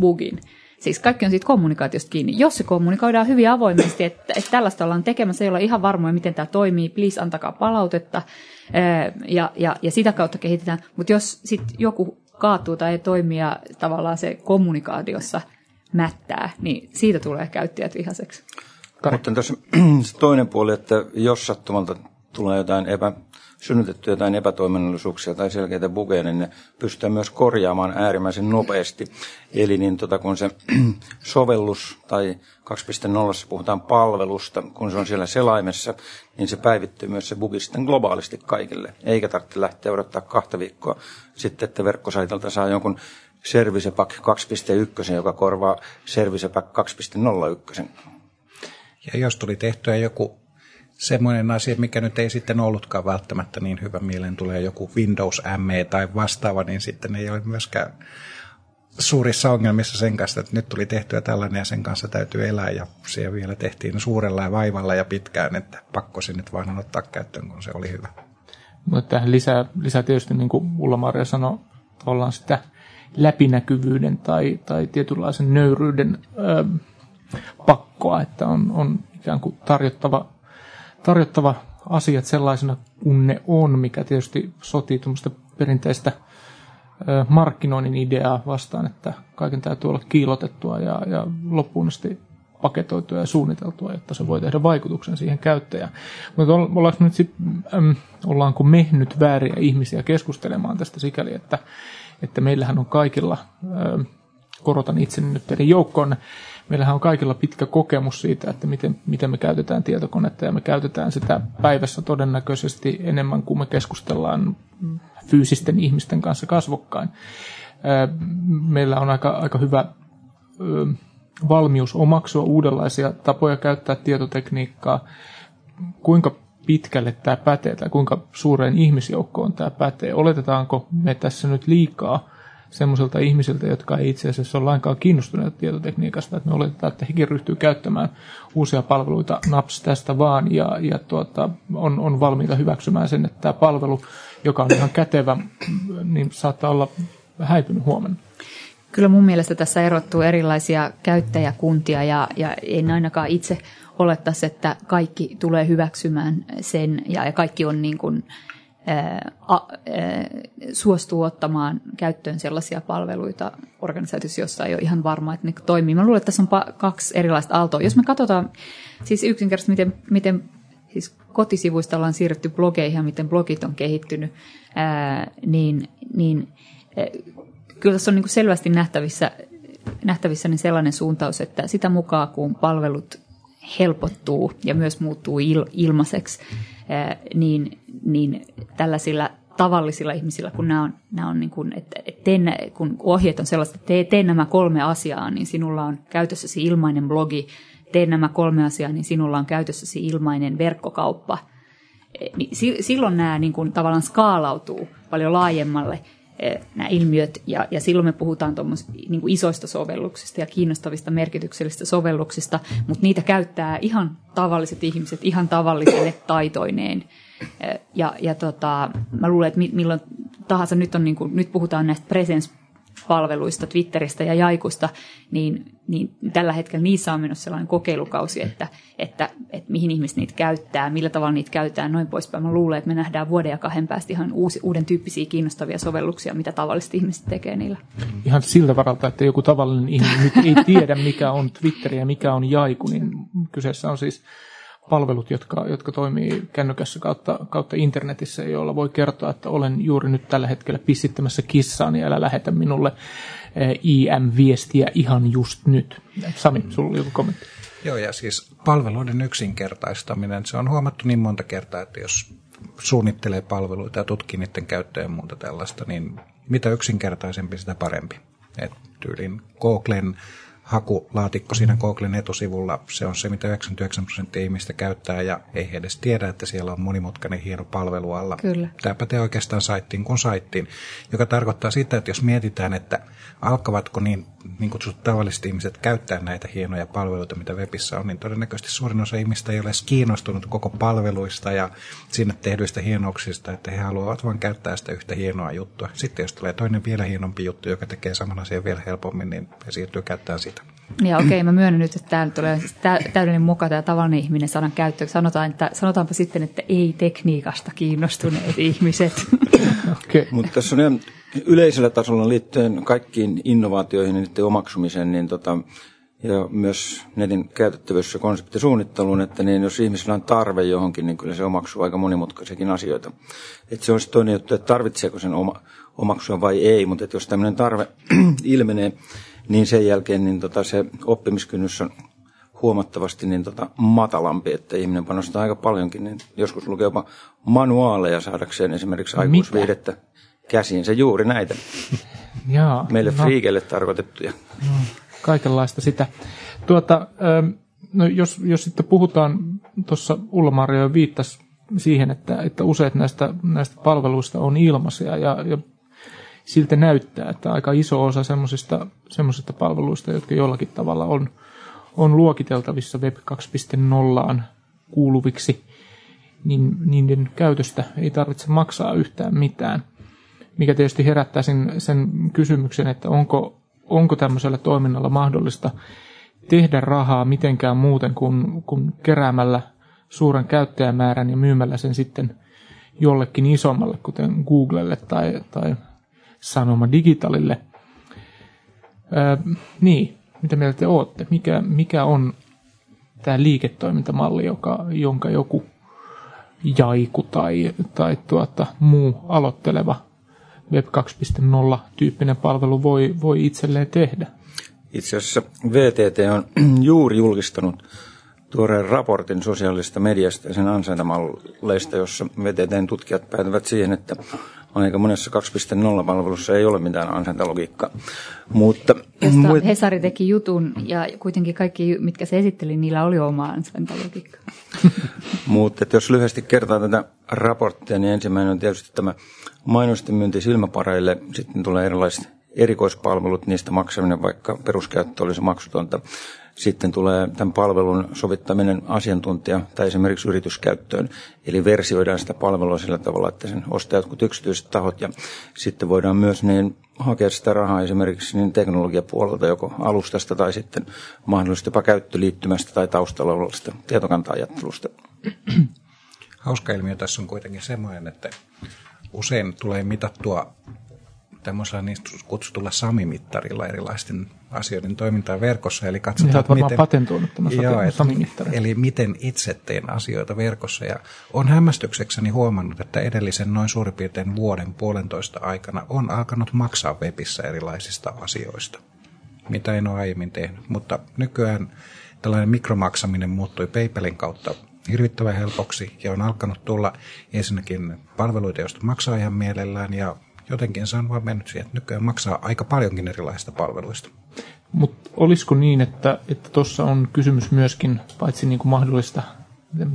bugin, Siis kaikki on siitä kommunikaatiosta kiinni. Jos se kommunikoidaan hyvin avoimesti, että, että tällaista ollaan tekemässä, ei olla ihan varmoja, miten tämä toimii, please antakaa palautetta ja, ja, ja sitä kautta kehitetään. Mutta jos sitten joku kaatuu tai ei toimi ja tavallaan se kommunikaatiossa mättää, niin siitä tulee käyttäjät vihaseksi. Mutta tässä toinen puoli, että jos sattumalta tulee jotain epä, synnytetty jotain epätoiminnallisuuksia tai selkeitä bugeja, niin ne pystytään myös korjaamaan äärimmäisen nopeasti. Eli niin tota, kun se sovellus tai 2.0 puhutaan palvelusta, kun se on siellä selaimessa, niin se päivittyy myös se bugi sitten globaalisti kaikille. Eikä tarvitse lähteä odottaa kahta viikkoa sitten, että verkkosaitalta saa jonkun Servicepack 2.1, joka korvaa Servicepack 2.01. Ja jos tuli tehtyä joku semmoinen asia, mikä nyt ei sitten ollutkaan välttämättä niin hyvä mieleen, tulee joku Windows ME tai vastaava, niin sitten ei ole myöskään suurissa ongelmissa sen kanssa, että nyt tuli tehtyä tällainen ja sen kanssa täytyy elää ja se vielä tehtiin suurella ja vaivalla ja pitkään, että pakko se nyt vaan ottaa käyttöön, kun se oli hyvä. Mutta lisää, lisää tietysti, niin kuin Ulla-Maria sanoi, ollaan sitä läpinäkyvyyden tai, tai tietynlaisen nöyryyden ö, pakkoa, että on, on ikään kuin tarjottava tarjottava asiat sellaisena kuin ne on, mikä tietysti sotii tuommoista perinteistä markkinoinnin ideaa vastaan, että kaiken täytyy olla kiilotettua ja, ja loppuun asti paketoitua ja suunniteltua, jotta se voi tehdä vaikutuksen siihen käyttäjään. Mutta ollaanko nyt sit, äm, ollaanko me nyt vääriä ihmisiä keskustelemaan tästä sikäli, että, että meillähän on kaikilla, äm, korotan itseni nyt teidän joukkoon, meillähän on kaikilla pitkä kokemus siitä, että miten, miten me käytetään tietokonetta ja me käytetään sitä päivässä todennäköisesti enemmän kuin me keskustellaan fyysisten ihmisten kanssa kasvokkain. Meillä on aika, aika hyvä valmius omaksua uudenlaisia tapoja käyttää tietotekniikkaa. Kuinka pitkälle tämä pätee tai kuinka suureen ihmisjoukkoon tämä pätee? Oletetaanko me tässä nyt liikaa semmoisilta ihmisiltä, jotka ei itse asiassa ole lainkaan kiinnostuneita tietotekniikasta, että me oletetaan, että hekin ryhtyy käyttämään uusia palveluita naps tästä vaan ja, ja tuota, on, on valmiita hyväksymään sen, että tämä palvelu, joka on ihan kätevä, niin saattaa olla häipynyt huomenna. Kyllä mun mielestä tässä erottuu erilaisia käyttäjäkuntia ja, ja en ainakaan itse olettaisi, että kaikki tulee hyväksymään sen ja, ja kaikki on niin kuin, suostuu ottamaan käyttöön sellaisia palveluita organisaatioissa, joissa ei ole ihan varma, että ne toimii. Mä luulen, että tässä on kaksi erilaista aaltoa. Jos me katsotaan siis yksinkertaisesti, miten, miten siis kotisivuista ollaan siirretty blogeihin ja miten blogit on kehittynyt, ää, niin, niin kyllä tässä on niin selvästi nähtävissä, nähtävissä niin sellainen suuntaus, että sitä mukaan kun palvelut helpottuu ja myös muuttuu il, ilmaiseksi, niin, niin tällaisilla tavallisilla ihmisillä, kun nämä on, nämä on niin kuin, että teen, kun ohjeet on sellaista, että tee, tee nämä kolme asiaa, niin sinulla on käytössäsi ilmainen blogi, tee nämä kolme asiaa, niin sinulla on käytössäsi ilmainen verkkokauppa. Niin silloin nämä niin kuin, tavallaan skaalautuu paljon laajemmalle nämä ilmiöt, ja, ja silloin me puhutaan niin kuin isoista sovelluksista ja kiinnostavista merkityksellisistä sovelluksista, mutta niitä käyttää ihan tavalliset ihmiset ihan tavalliselle taitoineen. Eh, ja, ja tota, mä luulen, että milloin tahansa nyt, on, niin kuin, nyt puhutaan näistä presence palveluista, Twitteristä ja Jaikusta, niin, niin tällä hetkellä niissä on menossa sellainen kokeilukausi, että, että, että mihin ihmiset niitä käyttää, millä tavalla niitä käytetään, noin poispäin. Mä luulen, että me nähdään vuoden ja kahden päästä ihan uusi, uuden tyyppisiä kiinnostavia sovelluksia, mitä tavalliset ihmiset tekee niillä. Ihan siltä varalta, että joku tavallinen ihminen nyt ei tiedä, mikä on Twitter ja mikä on Jaiku, niin kyseessä on siis palvelut, jotka, jotka toimii kännykässä kautta, kautta internetissä, joilla voi kertoa, että olen juuri nyt tällä hetkellä pissittämässä kissaa, niin älä lähetä minulle IM-viestiä ihan just nyt. Sami, sulla oli joku kommentti. Joo, ja siis palveluiden yksinkertaistaminen, se on huomattu niin monta kertaa, että jos suunnittelee palveluita ja tutkii niiden käyttöä ja muuta tällaista, niin mitä yksinkertaisempi, sitä parempi. Et tyylin Googlen hakulaatikko siinä Googlen etusivulla, se on se, mitä 99 prosenttia ihmistä käyttää ja ei he edes tiedä, että siellä on monimutkainen hieno palvelu alla. Kyllä. Tämä pätee oikeastaan saittiin kuin saittiin, joka tarkoittaa sitä, että jos mietitään, että alkavatko niin, niin kutsutut tavalliset ihmiset käyttää näitä hienoja palveluita, mitä webissä on, niin todennäköisesti suurin osa ihmistä ei ole edes kiinnostunut koko palveluista ja sinne tehdyistä hienouksista, että he haluavat vain käyttää sitä yhtä hienoa juttua. Sitten jos tulee toinen vielä hienompi juttu, joka tekee saman asian vielä helpommin, niin he siirtyy käyttämään sitä. Ja okei, okay, mä myönnän nyt, että täällä tulee siis täydellinen muka tämä tavallinen ihminen sanan käyttö. Sanotaan, että, sanotaanpa sitten, että ei tekniikasta kiinnostuneet ihmiset. Okay. Mutta tässä on ihan yleisellä tasolla liittyen kaikkiin innovaatioihin ja niiden omaksumiseen, niin tota, ja myös netin käytettävyys ja konseptisuunnitteluun, että niin jos ihmisellä on tarve johonkin, niin kyllä se omaksuu aika monimutkaisiakin asioita. Että se on sitten toinen juttu, että tarvitseeko sen oma, omaksua vai ei, mutta että jos tämmöinen tarve ilmenee, niin sen jälkeen niin tota, se oppimiskynnys on huomattavasti niin tota, matalampi, että ihminen panostaa aika paljonkin, niin joskus lukee jopa manuaaleja saadakseen esimerkiksi aikuisviidettä käsiin. Se juuri näitä. Jaa, Meille no. friikelle tarkoitettuja. No, kaikenlaista sitä. Tuota, no jos, jos sitten puhutaan, tuossa Ulla-Maria viittasi siihen, että, että useat näistä, näistä palveluista on ilmaisia ja, ja siltä näyttää, että aika iso osa semmoisista, semmoisista palveluista, jotka jollakin tavalla on, on luokiteltavissa Web 2.0 kuuluviksi, niin niiden käytöstä ei tarvitse maksaa yhtään mitään. Mikä tietysti herättää sen, sen kysymyksen, että onko, onko tämmöisellä toiminnalla mahdollista tehdä rahaa mitenkään muuten kuin, kuin keräämällä suuren käyttäjämäärän ja myymällä sen sitten jollekin isommalle, kuten Googlelle tai, tai Sanoma Digitalille. Öö, niin, mitä mieltä te olette? Mikä, mikä on tämä liiketoimintamalli, joka, jonka joku jaiku tai, tai tuota, muu aloitteleva Web 2.0 tyyppinen palvelu voi, voi itselleen tehdä? Itse asiassa VTT on juuri julkistanut tuoreen raportin sosiaalisesta mediasta ja sen ansaintamalleista, jossa VTTn tutkijat päätyvät siihen, että aika monessa 2.0-palvelussa ei ole mitään ansaintalogiikkaa. Mutta, Josta muut... Hesari teki jutun ja kuitenkin kaikki, mitkä se esitteli, niillä oli oma ansaintalogiikka. Mutta jos lyhyesti kertaa tätä raporttia, niin ensimmäinen on tietysti tämä mainosten myynti silmäpareille. Sitten tulee erilaiset erikoispalvelut, niistä maksaminen, vaikka peruskäyttö olisi maksutonta. Sitten tulee tämän palvelun sovittaminen asiantuntija tai esimerkiksi yrityskäyttöön. Eli versioidaan sitä palvelua sillä tavalla, että sen ostaa jotkut yksityiset tahot. Ja sitten voidaan myös niin hakea sitä rahaa esimerkiksi niin teknologiapuolelta, joko alustasta tai sitten mahdollisesti jopa käyttöliittymästä tai taustalla olevasta tietokanta-ajattelusta. Hauska ilmiö tässä on kuitenkin semmoinen, että usein tulee mitattua tämmöisellä niin kutsutulla SAMI-mittarilla erilaisten asioiden toimintaa verkossa. Eli katsotaan, niin, miten, patentoinut tämän joo, et, Eli miten itse teen asioita verkossa. Ja on hämmästyksekseni huomannut, että edellisen noin suurin piirtein vuoden puolentoista aikana on alkanut maksaa webissä erilaisista asioista, mitä en ole aiemmin tehnyt. Mutta nykyään tällainen mikromaksaminen muuttui PayPalin kautta hirvittävän helpoksi ja on alkanut tulla ensinnäkin palveluita, joista maksaa ihan mielellään ja jotenkin se on vaan mennyt siihen, että nykyään maksaa aika paljonkin erilaisista palveluista. Mutta olisiko niin, että tuossa että on kysymys myöskin, paitsi niin kuin mahdollista,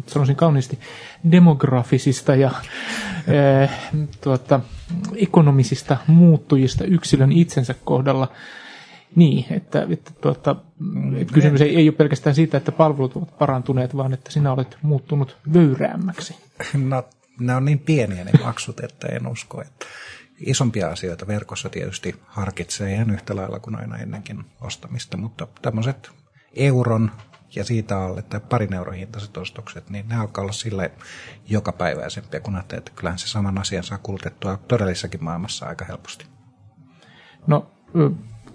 sanoisin kauniisti, demografisista ja e, tuota, ekonomisista muuttujista yksilön itsensä kohdalla, niin, että, että, tuota, että kysymys ei, ei ole pelkästään siitä, että palvelut ovat parantuneet, vaan että sinä olet muuttunut vöyräämmäksi. No, nämä on niin pieniä ne maksut, että en usko, että isompia asioita verkossa tietysti harkitsee ihan yhtä lailla kuin aina ennenkin ostamista, mutta tämmöiset euron ja siitä alle tai parin euron hintaiset ostokset, niin ne alkaa olla sille jokapäiväisempiä, kun ajattelee, että kyllähän se saman asian saa kulutettua todellisessakin maailmassa aika helposti. No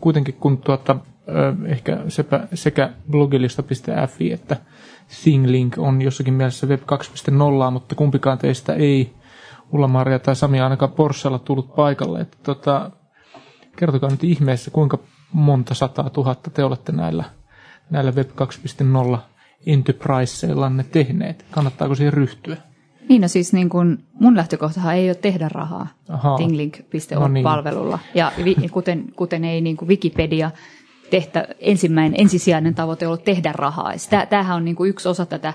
kuitenkin kun tuota, ehkä sepä, sekä blogilista.fi että ThingLink on jossakin mielessä Web 2.0, mutta kumpikaan teistä ei Ulla-Maria tai Sami ainakaan Porschella tullut paikalle. Että tota, kertokaa nyt ihmeessä, kuinka monta sataa tuhatta te olette näillä, näillä Web 2.0 enterpriseillanne tehneet? Kannattaako siihen ryhtyä? Niin, no siis niin kun mun lähtökohtahan ei ole tehdä rahaa tinglink.org-palvelulla. No niin. Ja vi, kuten, kuten ei niin Wikipedia tehtä, ensimmäinen, ensisijainen tavoite ollut tehdä rahaa. Sitä, tämähän on niin kuin yksi osa tätä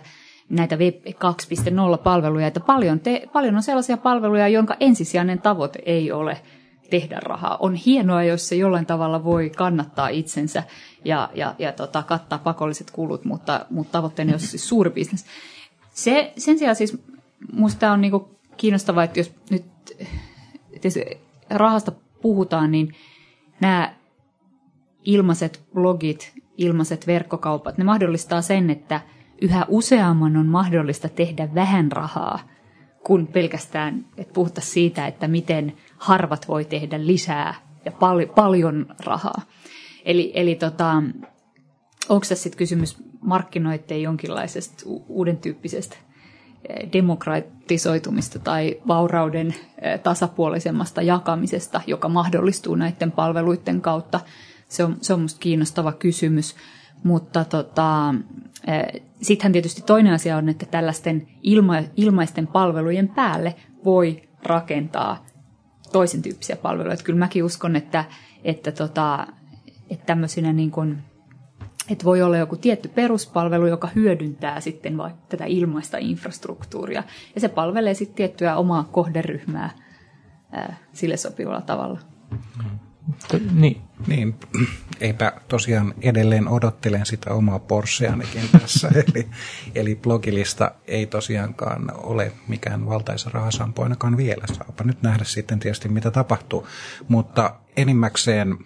näitä Web 2.0-palveluja, että paljon, te, paljon on sellaisia palveluja, jonka ensisijainen tavoite ei ole tehdä rahaa. On hienoa, jos se jollain tavalla voi kannattaa itsensä ja, ja, ja tota, kattaa pakolliset kulut, mutta, mutta tavoitteena on siis suuri bisnes. Se, sen sijaan siis Minusta on niinku kiinnostavaa, että jos nyt jos rahasta puhutaan, niin nämä ilmaiset blogit, ilmaiset verkkokaupat, ne mahdollistaa sen, että yhä useamman on mahdollista tehdä vähän rahaa, kun pelkästään, että puhuttaisiin siitä, että miten harvat voi tehdä lisää ja pal- paljon rahaa. Eli, eli tota, onko tässä sitten kysymys markkinoiden jonkinlaisesta uuden tyyppisestä demokratisoitumista tai vaurauden tasapuolisemmasta jakamisesta, joka mahdollistuu näiden palveluiden kautta. Se on, se on minusta kiinnostava kysymys. Mutta tota, sittenhän tietysti toinen asia on, että tällaisten ilma, ilmaisten palvelujen päälle voi rakentaa toisen tyyppisiä palveluja. Että kyllä mäkin uskon, että, että, tota, että tämmöisinä niin kuin että voi olla joku tietty peruspalvelu, joka hyödyntää sitten vaikka tätä ilmaista infrastruktuuria. Ja se palvelee sitten tiettyä omaa kohderyhmää ää, sille sopivalla tavalla. Niin. niin. Eipä tosiaan edelleen odottelen sitä omaa Porscheanikin tässä. eli, eli blogilista ei tosiaankaan ole mikään valtaisa rahasampo ainakaan vielä. Saapa nyt nähdä sitten tietysti mitä tapahtuu. Mutta enimmäkseen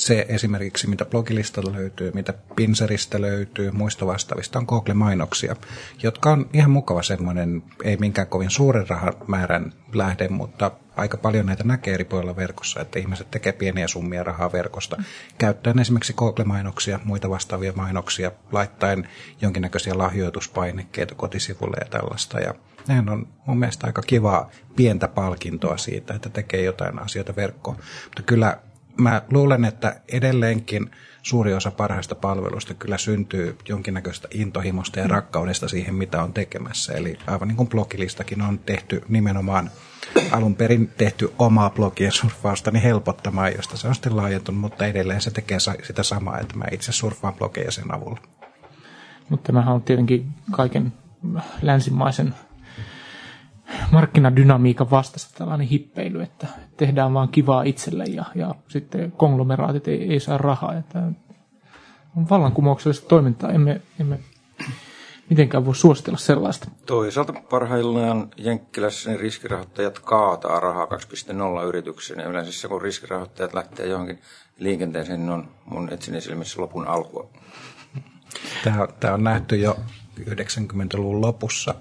se esimerkiksi, mitä blogilistalta löytyy, mitä Pinseristä löytyy, muista vastaavista, on Google-mainoksia, jotka on ihan mukava semmoinen, ei minkään kovin suuren rahamäärän lähde, mutta aika paljon näitä näkee eri puolilla verkossa, että ihmiset tekee pieniä summia rahaa verkosta, käyttäen esimerkiksi Google-mainoksia, muita vastaavia mainoksia, laittaen jonkinnäköisiä lahjoituspainikkeita kotisivulle ja tällaista. Ja nehän on mun mielestä aika kivaa pientä palkintoa siitä, että tekee jotain asioita verkkoon. Mutta kyllä mä luulen, että edelleenkin suuri osa parhaista palveluista kyllä syntyy jonkinnäköistä intohimosta ja rakkaudesta siihen, mitä on tekemässä. Eli aivan niin kuin blogilistakin on tehty nimenomaan alun perin tehty omaa blogien surffausta niin helpottamaan, josta se on sitten laajentunut, mutta edelleen se tekee sitä samaa, että mä itse surffaan blogeja sen avulla. Mutta tämähän on tietenkin kaiken länsimaisen markkinadynamiikan vastassa tällainen hippeily, että tehdään vaan kivaa itselle ja, ja sitten konglomeraatit ei, ei saa rahaa. Että on vallankumouksellista toimintaa, emme, emme mitenkään voi suositella sellaista. Toisaalta parhaillaan Jenkkilässä niin riskirahoittajat kaataa rahaa 2.0 yrityksiin. Ja yleensä se, kun riskirahoittajat lähtee johonkin liikenteeseen, niin on mun etsini silmissä lopun alkua. Tämä on, tämä on nähty jo 90-luvun lopussa.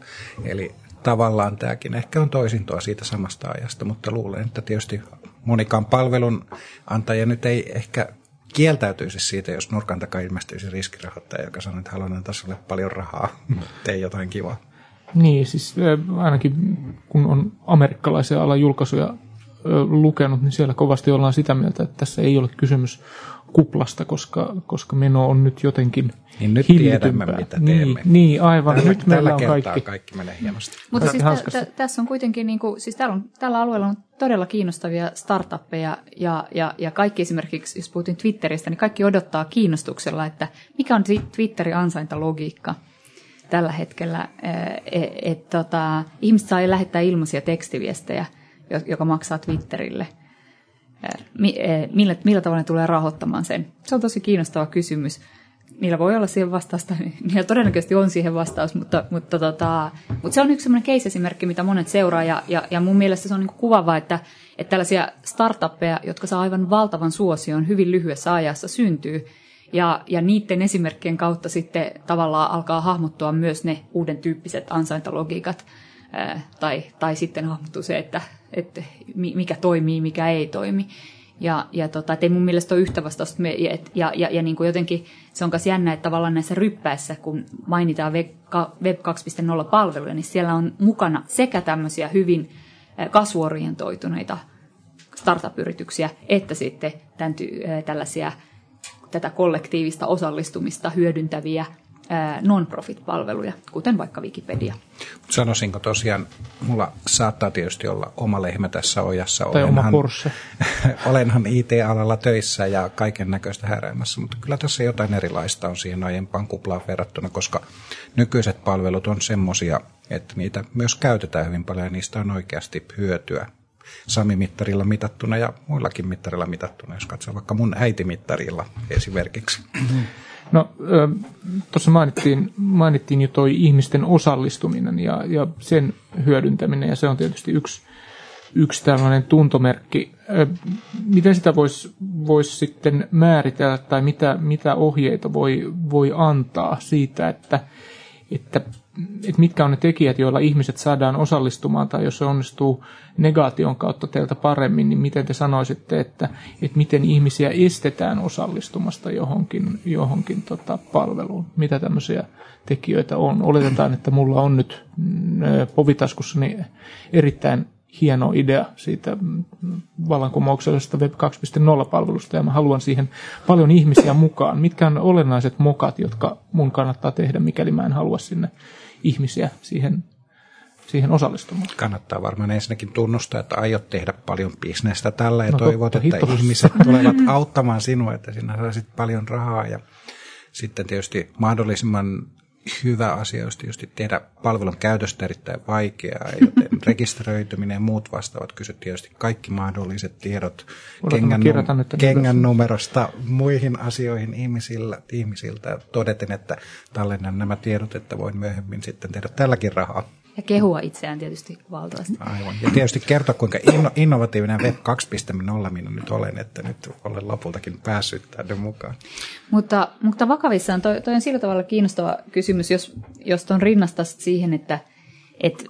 Eli tavallaan tämäkin ehkä on toisintoa siitä samasta ajasta, mutta luulen, että tietysti monikaan palvelun antaja nyt ei ehkä kieltäytyisi siitä, jos nurkan takaa ilmestyisi riskirahoittaja, joka sanoo, että haluan antaa sulle paljon rahaa, tee jotain kivaa. Niin, siis ainakin kun on amerikkalaisia alan julkaisuja lukenut, niin siellä kovasti ollaan sitä mieltä, että tässä ei ole kysymys kuplasta, koska, koska meno on nyt jotenkin Niin nyt tiedämme, mitä teemme. Niin, niin aivan. Tällä, nyt meillä on kaikki. kaikki menee hienosti. Mutta siis t- t- tässä on kuitenkin, niin kuin, siis täällä, on, tällä alueella on todella kiinnostavia startuppeja ja, ja, ja kaikki esimerkiksi, jos puhuttiin Twitteristä, niin kaikki odottaa kiinnostuksella, että mikä on Twitterin ansaintalogiikka tällä hetkellä. Et, et, tota, ihmiset saa lähettää ilmaisia tekstiviestejä, joka maksaa Twitterille – millä, millä tavalla ne tulee rahoittamaan sen? Se on tosi kiinnostava kysymys. Niillä voi olla siihen vastausta, niillä todennäköisesti on siihen vastaus, mutta, mutta, tota, mutta se on yksi sellainen case-esimerkki, mitä monet seuraa, ja, ja, ja mun mielestä se on niin kuvaavaa, että, että tällaisia startuppeja, jotka saa aivan valtavan suosion hyvin lyhyessä ajassa syntyy, ja, ja niiden esimerkkien kautta sitten tavallaan alkaa hahmottua myös ne uuden tyyppiset ansaintalogiikat, tai, tai sitten hahmottuu se, että, että mikä toimii, mikä ei toimi. Ja, ja tota, ei mun mielestä ole yhtä vastausta. Ja, ja, ja, ja niin kuin jotenkin se on myös jännä, että tavallaan näissä ryppäissä, kun mainitaan Web 2.0-palveluja, niin siellä on mukana sekä tämmöisiä hyvin kasvuorientoituneita startup-yrityksiä, että sitten tämän tällaisia tätä kollektiivista osallistumista hyödyntäviä non-profit-palveluja, kuten vaikka Wikipedia. Sanoisinko tosiaan, mulla saattaa tietysti olla oma lehmä tässä ojassa. Tai olenhan, oma olenhan IT-alalla töissä ja kaiken näköistä häräämässä, mutta kyllä tässä jotain erilaista on siihen aiempaan kuplaan verrattuna, koska nykyiset palvelut on semmoisia, että niitä myös käytetään hyvin paljon ja niistä on oikeasti hyötyä Sami-mittarilla mitattuna ja muillakin mittarilla mitattuna, jos katsoo vaikka mun äitimittarilla esimerkiksi. No, tuossa mainittiin, mainittiin jo toi ihmisten osallistuminen ja, ja sen hyödyntäminen, ja se on tietysti yksi, yksi tällainen tuntomerkki. Miten sitä voisi vois sitten määritellä tai mitä, mitä ohjeita voi, voi antaa siitä, että, että että mitkä on ne tekijät, joilla ihmiset saadaan osallistumaan, tai jos se onnistuu negaation kautta teiltä paremmin, niin miten te sanoisitte, että, että miten ihmisiä estetään osallistumasta johonkin, johonkin tota palveluun? Mitä tämmöisiä tekijöitä on? Oletetaan, että mulla on nyt mm, povitaskussani erittäin hieno idea siitä vallankumouksellisesta Web 2.0-palvelusta ja mä haluan siihen paljon ihmisiä mukaan. Mitkä on olennaiset mokat, jotka mun kannattaa tehdä, mikäli mä en halua sinne ihmisiä siihen, siihen osallistumaan. Kannattaa varmaan ensinnäkin tunnustaa, että aiot tehdä paljon bisnestä tällä ja no, toivot, totta, että hitto. ihmiset tulevat auttamaan sinua, että sinä saisit paljon rahaa ja sitten tietysti mahdollisimman hyvä asia olisi tietysti tehdä palvelun käytöstä erittäin vaikeaa, joten rekisteröityminen ja muut vastaavat kysyt tietysti kaikki mahdolliset tiedot kengän, kengän numerosta muihin asioihin ihmisillä, ihmisiltä todeten, että tallennan nämä tiedot, että voin myöhemmin sitten tehdä tälläkin rahaa. Ja kehua itseään tietysti valtavasti. Aivan. Ja tietysti kertoa, kuinka inno, innovatiivinen Web 2.0 minä nyt olen, että nyt olen lopultakin päässyt tänne mukaan. Mutta, mutta vakavissaan toi, toi on sillä tavalla kiinnostava kysymys, jos, jos tuon rinnastaa siihen, että että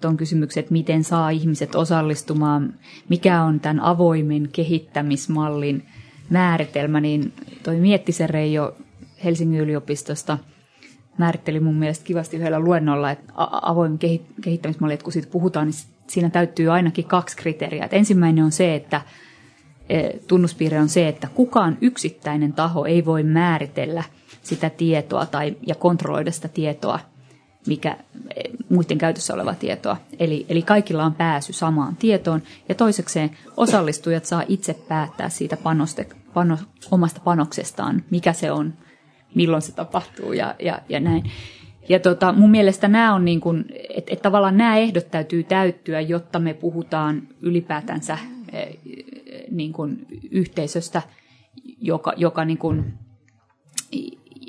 tuon kysymyksen, että miten saa ihmiset osallistumaan, mikä on tämän avoimen kehittämismallin määritelmä, niin toi Miettisen Reijo Helsingin yliopistosta – määritteli mun mielestä kivasti yhdellä luennolla, että avoin kehittämismalli, että kun siitä puhutaan, niin siinä täyttyy ainakin kaksi kriteeriä. Että ensimmäinen on se, että e, tunnuspiirre on se, että kukaan yksittäinen taho ei voi määritellä sitä tietoa tai, ja kontrolloida sitä tietoa, mikä e, muiden käytössä oleva tietoa. Eli, eli kaikilla on pääsy samaan tietoon. Ja toisekseen osallistujat saa itse päättää siitä panoste, pano, omasta panoksestaan, mikä se on – milloin se tapahtuu ja, ja, ja näin. Ja tota, mun mielestä nämä on niin kuin, että et tavallaan nämä ehdot täytyy täyttyä, jotta me puhutaan ylipäätänsä e, niin kuin yhteisöstä, joka, joka, niin kuin,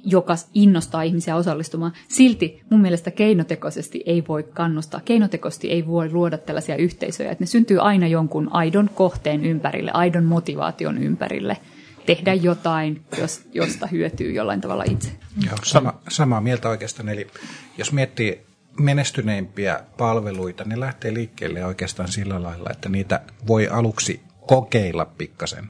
joka innostaa ihmisiä osallistumaan. Silti mun mielestä keinotekoisesti ei voi kannustaa, keinotekoisesti ei voi luoda tällaisia yhteisöjä, että ne syntyy aina jonkun aidon kohteen ympärille, aidon motivaation ympärille – tehdä jotain, jos, josta hyötyy jollain tavalla itse. Joo, sama, samaa mieltä oikeastaan. Eli jos miettii menestyneimpiä palveluita, ne lähtee liikkeelle oikeastaan sillä lailla, että niitä voi aluksi kokeilla pikkasen.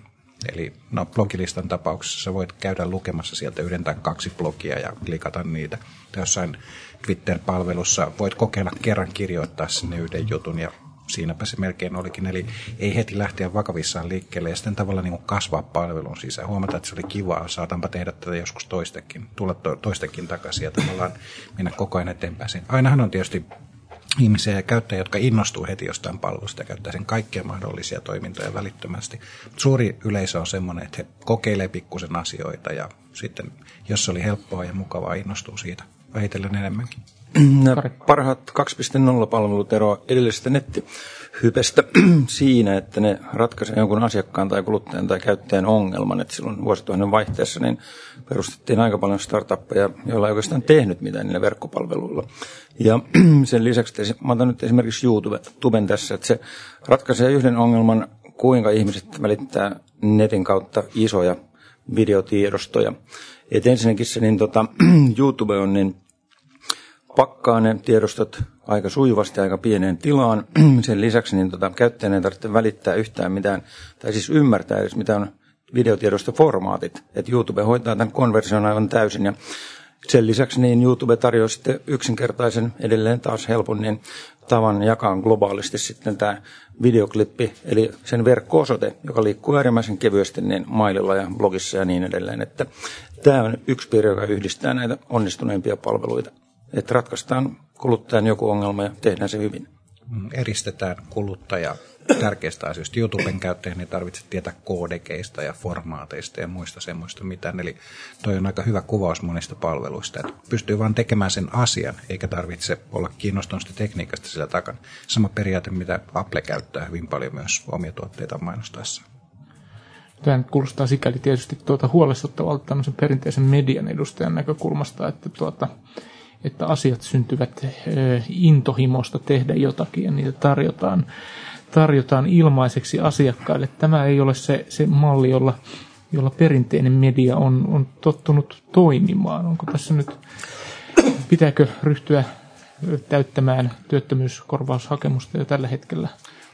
Eli no, blogilistan tapauksessa voit käydä lukemassa sieltä yhden tai kaksi blogia ja klikata niitä. Jossain Twitter-palvelussa voit kokeilla kerran kirjoittaa sinne yhden jutun ja siinäpä se melkein olikin. Eli ei heti lähteä vakavissaan liikkeelle ja sitten tavallaan niin kasvaa palvelun sisään. Huomata, että se oli kivaa, saatanpa tehdä tätä joskus toistekin, tulla to, toistekin takaisin ja tavallaan mennä koko ajan eteenpäin. Ainahan on tietysti ihmisiä ja käyttäjiä, jotka innostuu heti jostain palvelusta ja käyttää sen kaikkia mahdollisia toimintoja välittömästi. Suuri yleisö on sellainen, että he kokeilee pikkusen asioita ja sitten, jos se oli helppoa ja mukavaa, innostuu siitä vähitellen enemmänkin. Nämä parhaat 2.0-palvelut eroavat edellisestä nettihypestä siinä, että ne ratkaisevat jonkun asiakkaan tai kuluttajan tai käyttäjän ongelman. Että silloin vuosituhannen vaihteessa niin perustettiin aika paljon startuppeja, joilla ei oikeastaan tehnyt mitään niillä verkkopalveluilla. Ja sen lisäksi, mä otan nyt esimerkiksi YouTuben tässä, että se ratkaisee yhden ongelman, kuinka ihmiset välittää netin kautta isoja videotiedostoja. Et ensinnäkin se niin tota, YouTube on niin pakkaa ne tiedostot aika sujuvasti aika pieneen tilaan. Sen lisäksi niin tota, käyttäjän ei tarvitse välittää yhtään mitään, tai siis ymmärtää edes mitä on videotiedostoformaatit. Että YouTube hoitaa tämän konversion aivan täysin. Ja Sen lisäksi niin YouTube tarjoaa sitten yksinkertaisen, edelleen taas helpon niin tavan jakaa globaalisti sitten tämä videoklippi, eli sen verkko-osoite, joka liikkuu äärimmäisen kevyesti niin maililla ja blogissa ja niin edelleen. Että tämä on yksi piirre, joka yhdistää näitä onnistuneimpia palveluita. Että ratkaistaan kuluttajan joku ongelma ja tehdään se hyvin. Mm, eristetään kuluttaja tärkeistä asioista. YouTuben käyttäjän ei tarvitse tietää koodekeista ja formaateista ja muista semmoista mitään. Eli toi on aika hyvä kuvaus monista palveluista, että pystyy vain tekemään sen asian, eikä tarvitse olla kiinnostunut sitä tekniikasta sillä takana. Sama periaate, mitä Apple käyttää hyvin paljon myös omia tuotteita mainostaessa. Tämä kuulostaa sikäli tietysti tuota huolestuttavalta tämmöisen perinteisen median edustajan näkökulmasta, että, tuota, että asiat syntyvät intohimosta tehdä jotakin ja niitä tarjotaan tarjotaan ilmaiseksi asiakkaille. Tämä ei ole se, se malli, jolla, jolla perinteinen media on, on tottunut toimimaan. Onko tässä nyt, pitääkö ryhtyä täyttämään työttömyyskorvaushakemusta jo tällä hetkellä?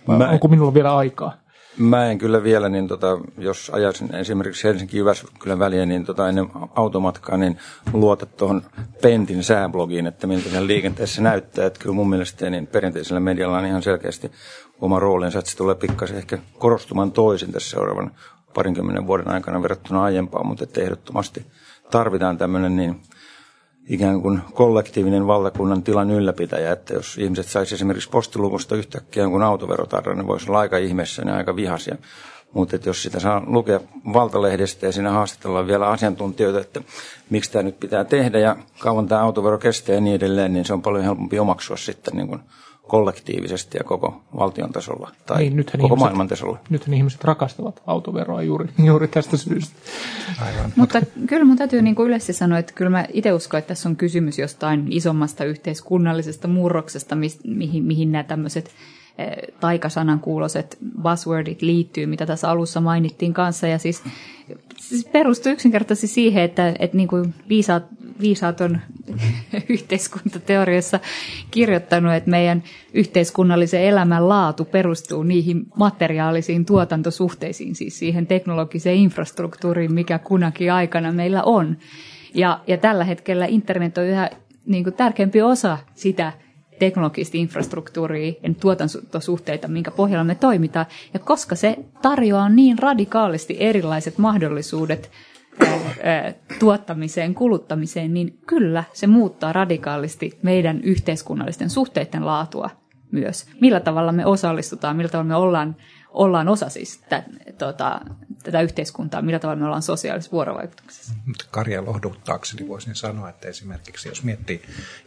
Vai Mä... onko minulla vielä aikaa? Mä en kyllä vielä, niin tota, jos ajaisin esimerkiksi Helsinki-Jyväskylän väliä, niin tota, ennen automatkaa, niin luota tuohon Pentin sääblogiin, että miltä sen liikenteessä näyttää. Että kyllä mun mielestä niin perinteisellä medialla on ihan selkeästi oma roolinsa, että se tulee pikkasen ehkä korostumaan toisin tässä seuraavan parinkymmenen vuoden aikana verrattuna aiempaan, mutta että ehdottomasti tarvitaan tämmöinen niin ikään kuin kollektiivinen valtakunnan tilan ylläpitäjä, että jos ihmiset saisi esimerkiksi postiluvusta yhtäkkiä jonkun autoverotarran, niin voisi olla aika ihmeessä ja aika vihaisia. Mutta jos sitä saa lukea valtalehdestä ja siinä haastatellaan vielä asiantuntijoita, että miksi tämä nyt pitää tehdä ja kauan tämä autovero kestää ja niin edelleen, niin se on paljon helpompi omaksua sitten niin kuin kollektiivisesti ja koko valtion tasolla tai niin, nythän koko ihmiset, maailman tasolla. Nythän ihmiset rakastavat autoveroa juuri, juuri tästä syystä. Aivan. Mutta kyllä mun täytyy niin kuin yleisesti sanoa, että kyllä mä itse uskon, että tässä on kysymys jostain isommasta yhteiskunnallisesta murroksesta, mihin, mihin nämä tämmöiset eh, taikasanan kuuloiset buzzwordit liittyy, mitä tässä alussa mainittiin kanssa. Ja siis, siis perustuu yksinkertaisesti siihen, että, että niin kuin viisaat viisaat on yhteiskuntateoriassa kirjoittanut, että meidän yhteiskunnallisen elämän laatu perustuu niihin materiaalisiin tuotantosuhteisiin, siis siihen teknologiseen infrastruktuuriin, mikä kunakin aikana meillä on. Ja, ja tällä hetkellä internet on yhä niin kuin tärkeämpi osa sitä teknologista infrastruktuuria ja tuotantosuhteita, minkä pohjalla me toimitaan. Ja koska se tarjoaa niin radikaalisti erilaiset mahdollisuudet tuottamiseen, kuluttamiseen, niin kyllä se muuttaa radikaalisti meidän yhteiskunnallisten suhteiden laatua myös. Millä tavalla me osallistutaan, millä tavalla me ollaan, ollaan osa siis tä, tota, tätä yhteiskuntaa, millä tavalla me ollaan sosiaalisessa vuorovaikutuksessa. Karja lohduttaakseni voisin sanoa, että esimerkiksi jos miettii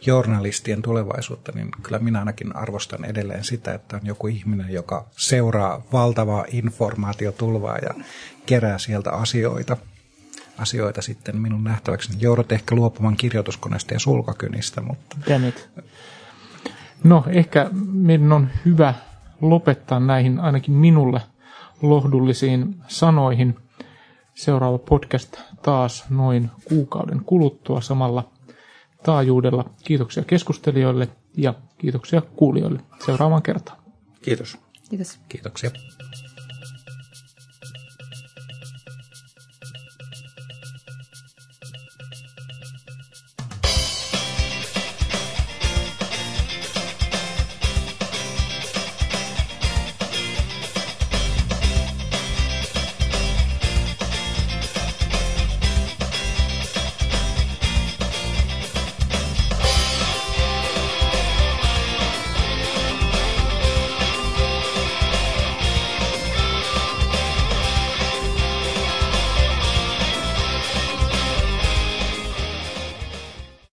journalistien tulevaisuutta, niin kyllä minä ainakin arvostan edelleen sitä, että on joku ihminen, joka seuraa valtavaa informaatiotulvaa ja kerää sieltä asioita asioita sitten minun nähtäväkseni. Joudut ehkä luopumaan kirjoituskoneesta ja sulkakynistä, mutta... Jännit. No, ehkä meidän on hyvä lopettaa näihin ainakin minulle lohdullisiin sanoihin. Seuraava podcast taas noin kuukauden kuluttua samalla taajuudella. Kiitoksia keskustelijoille ja kiitoksia kuulijoille. Seuraavaan kertaan. Kiitos. Kiitos. Kiitoksia.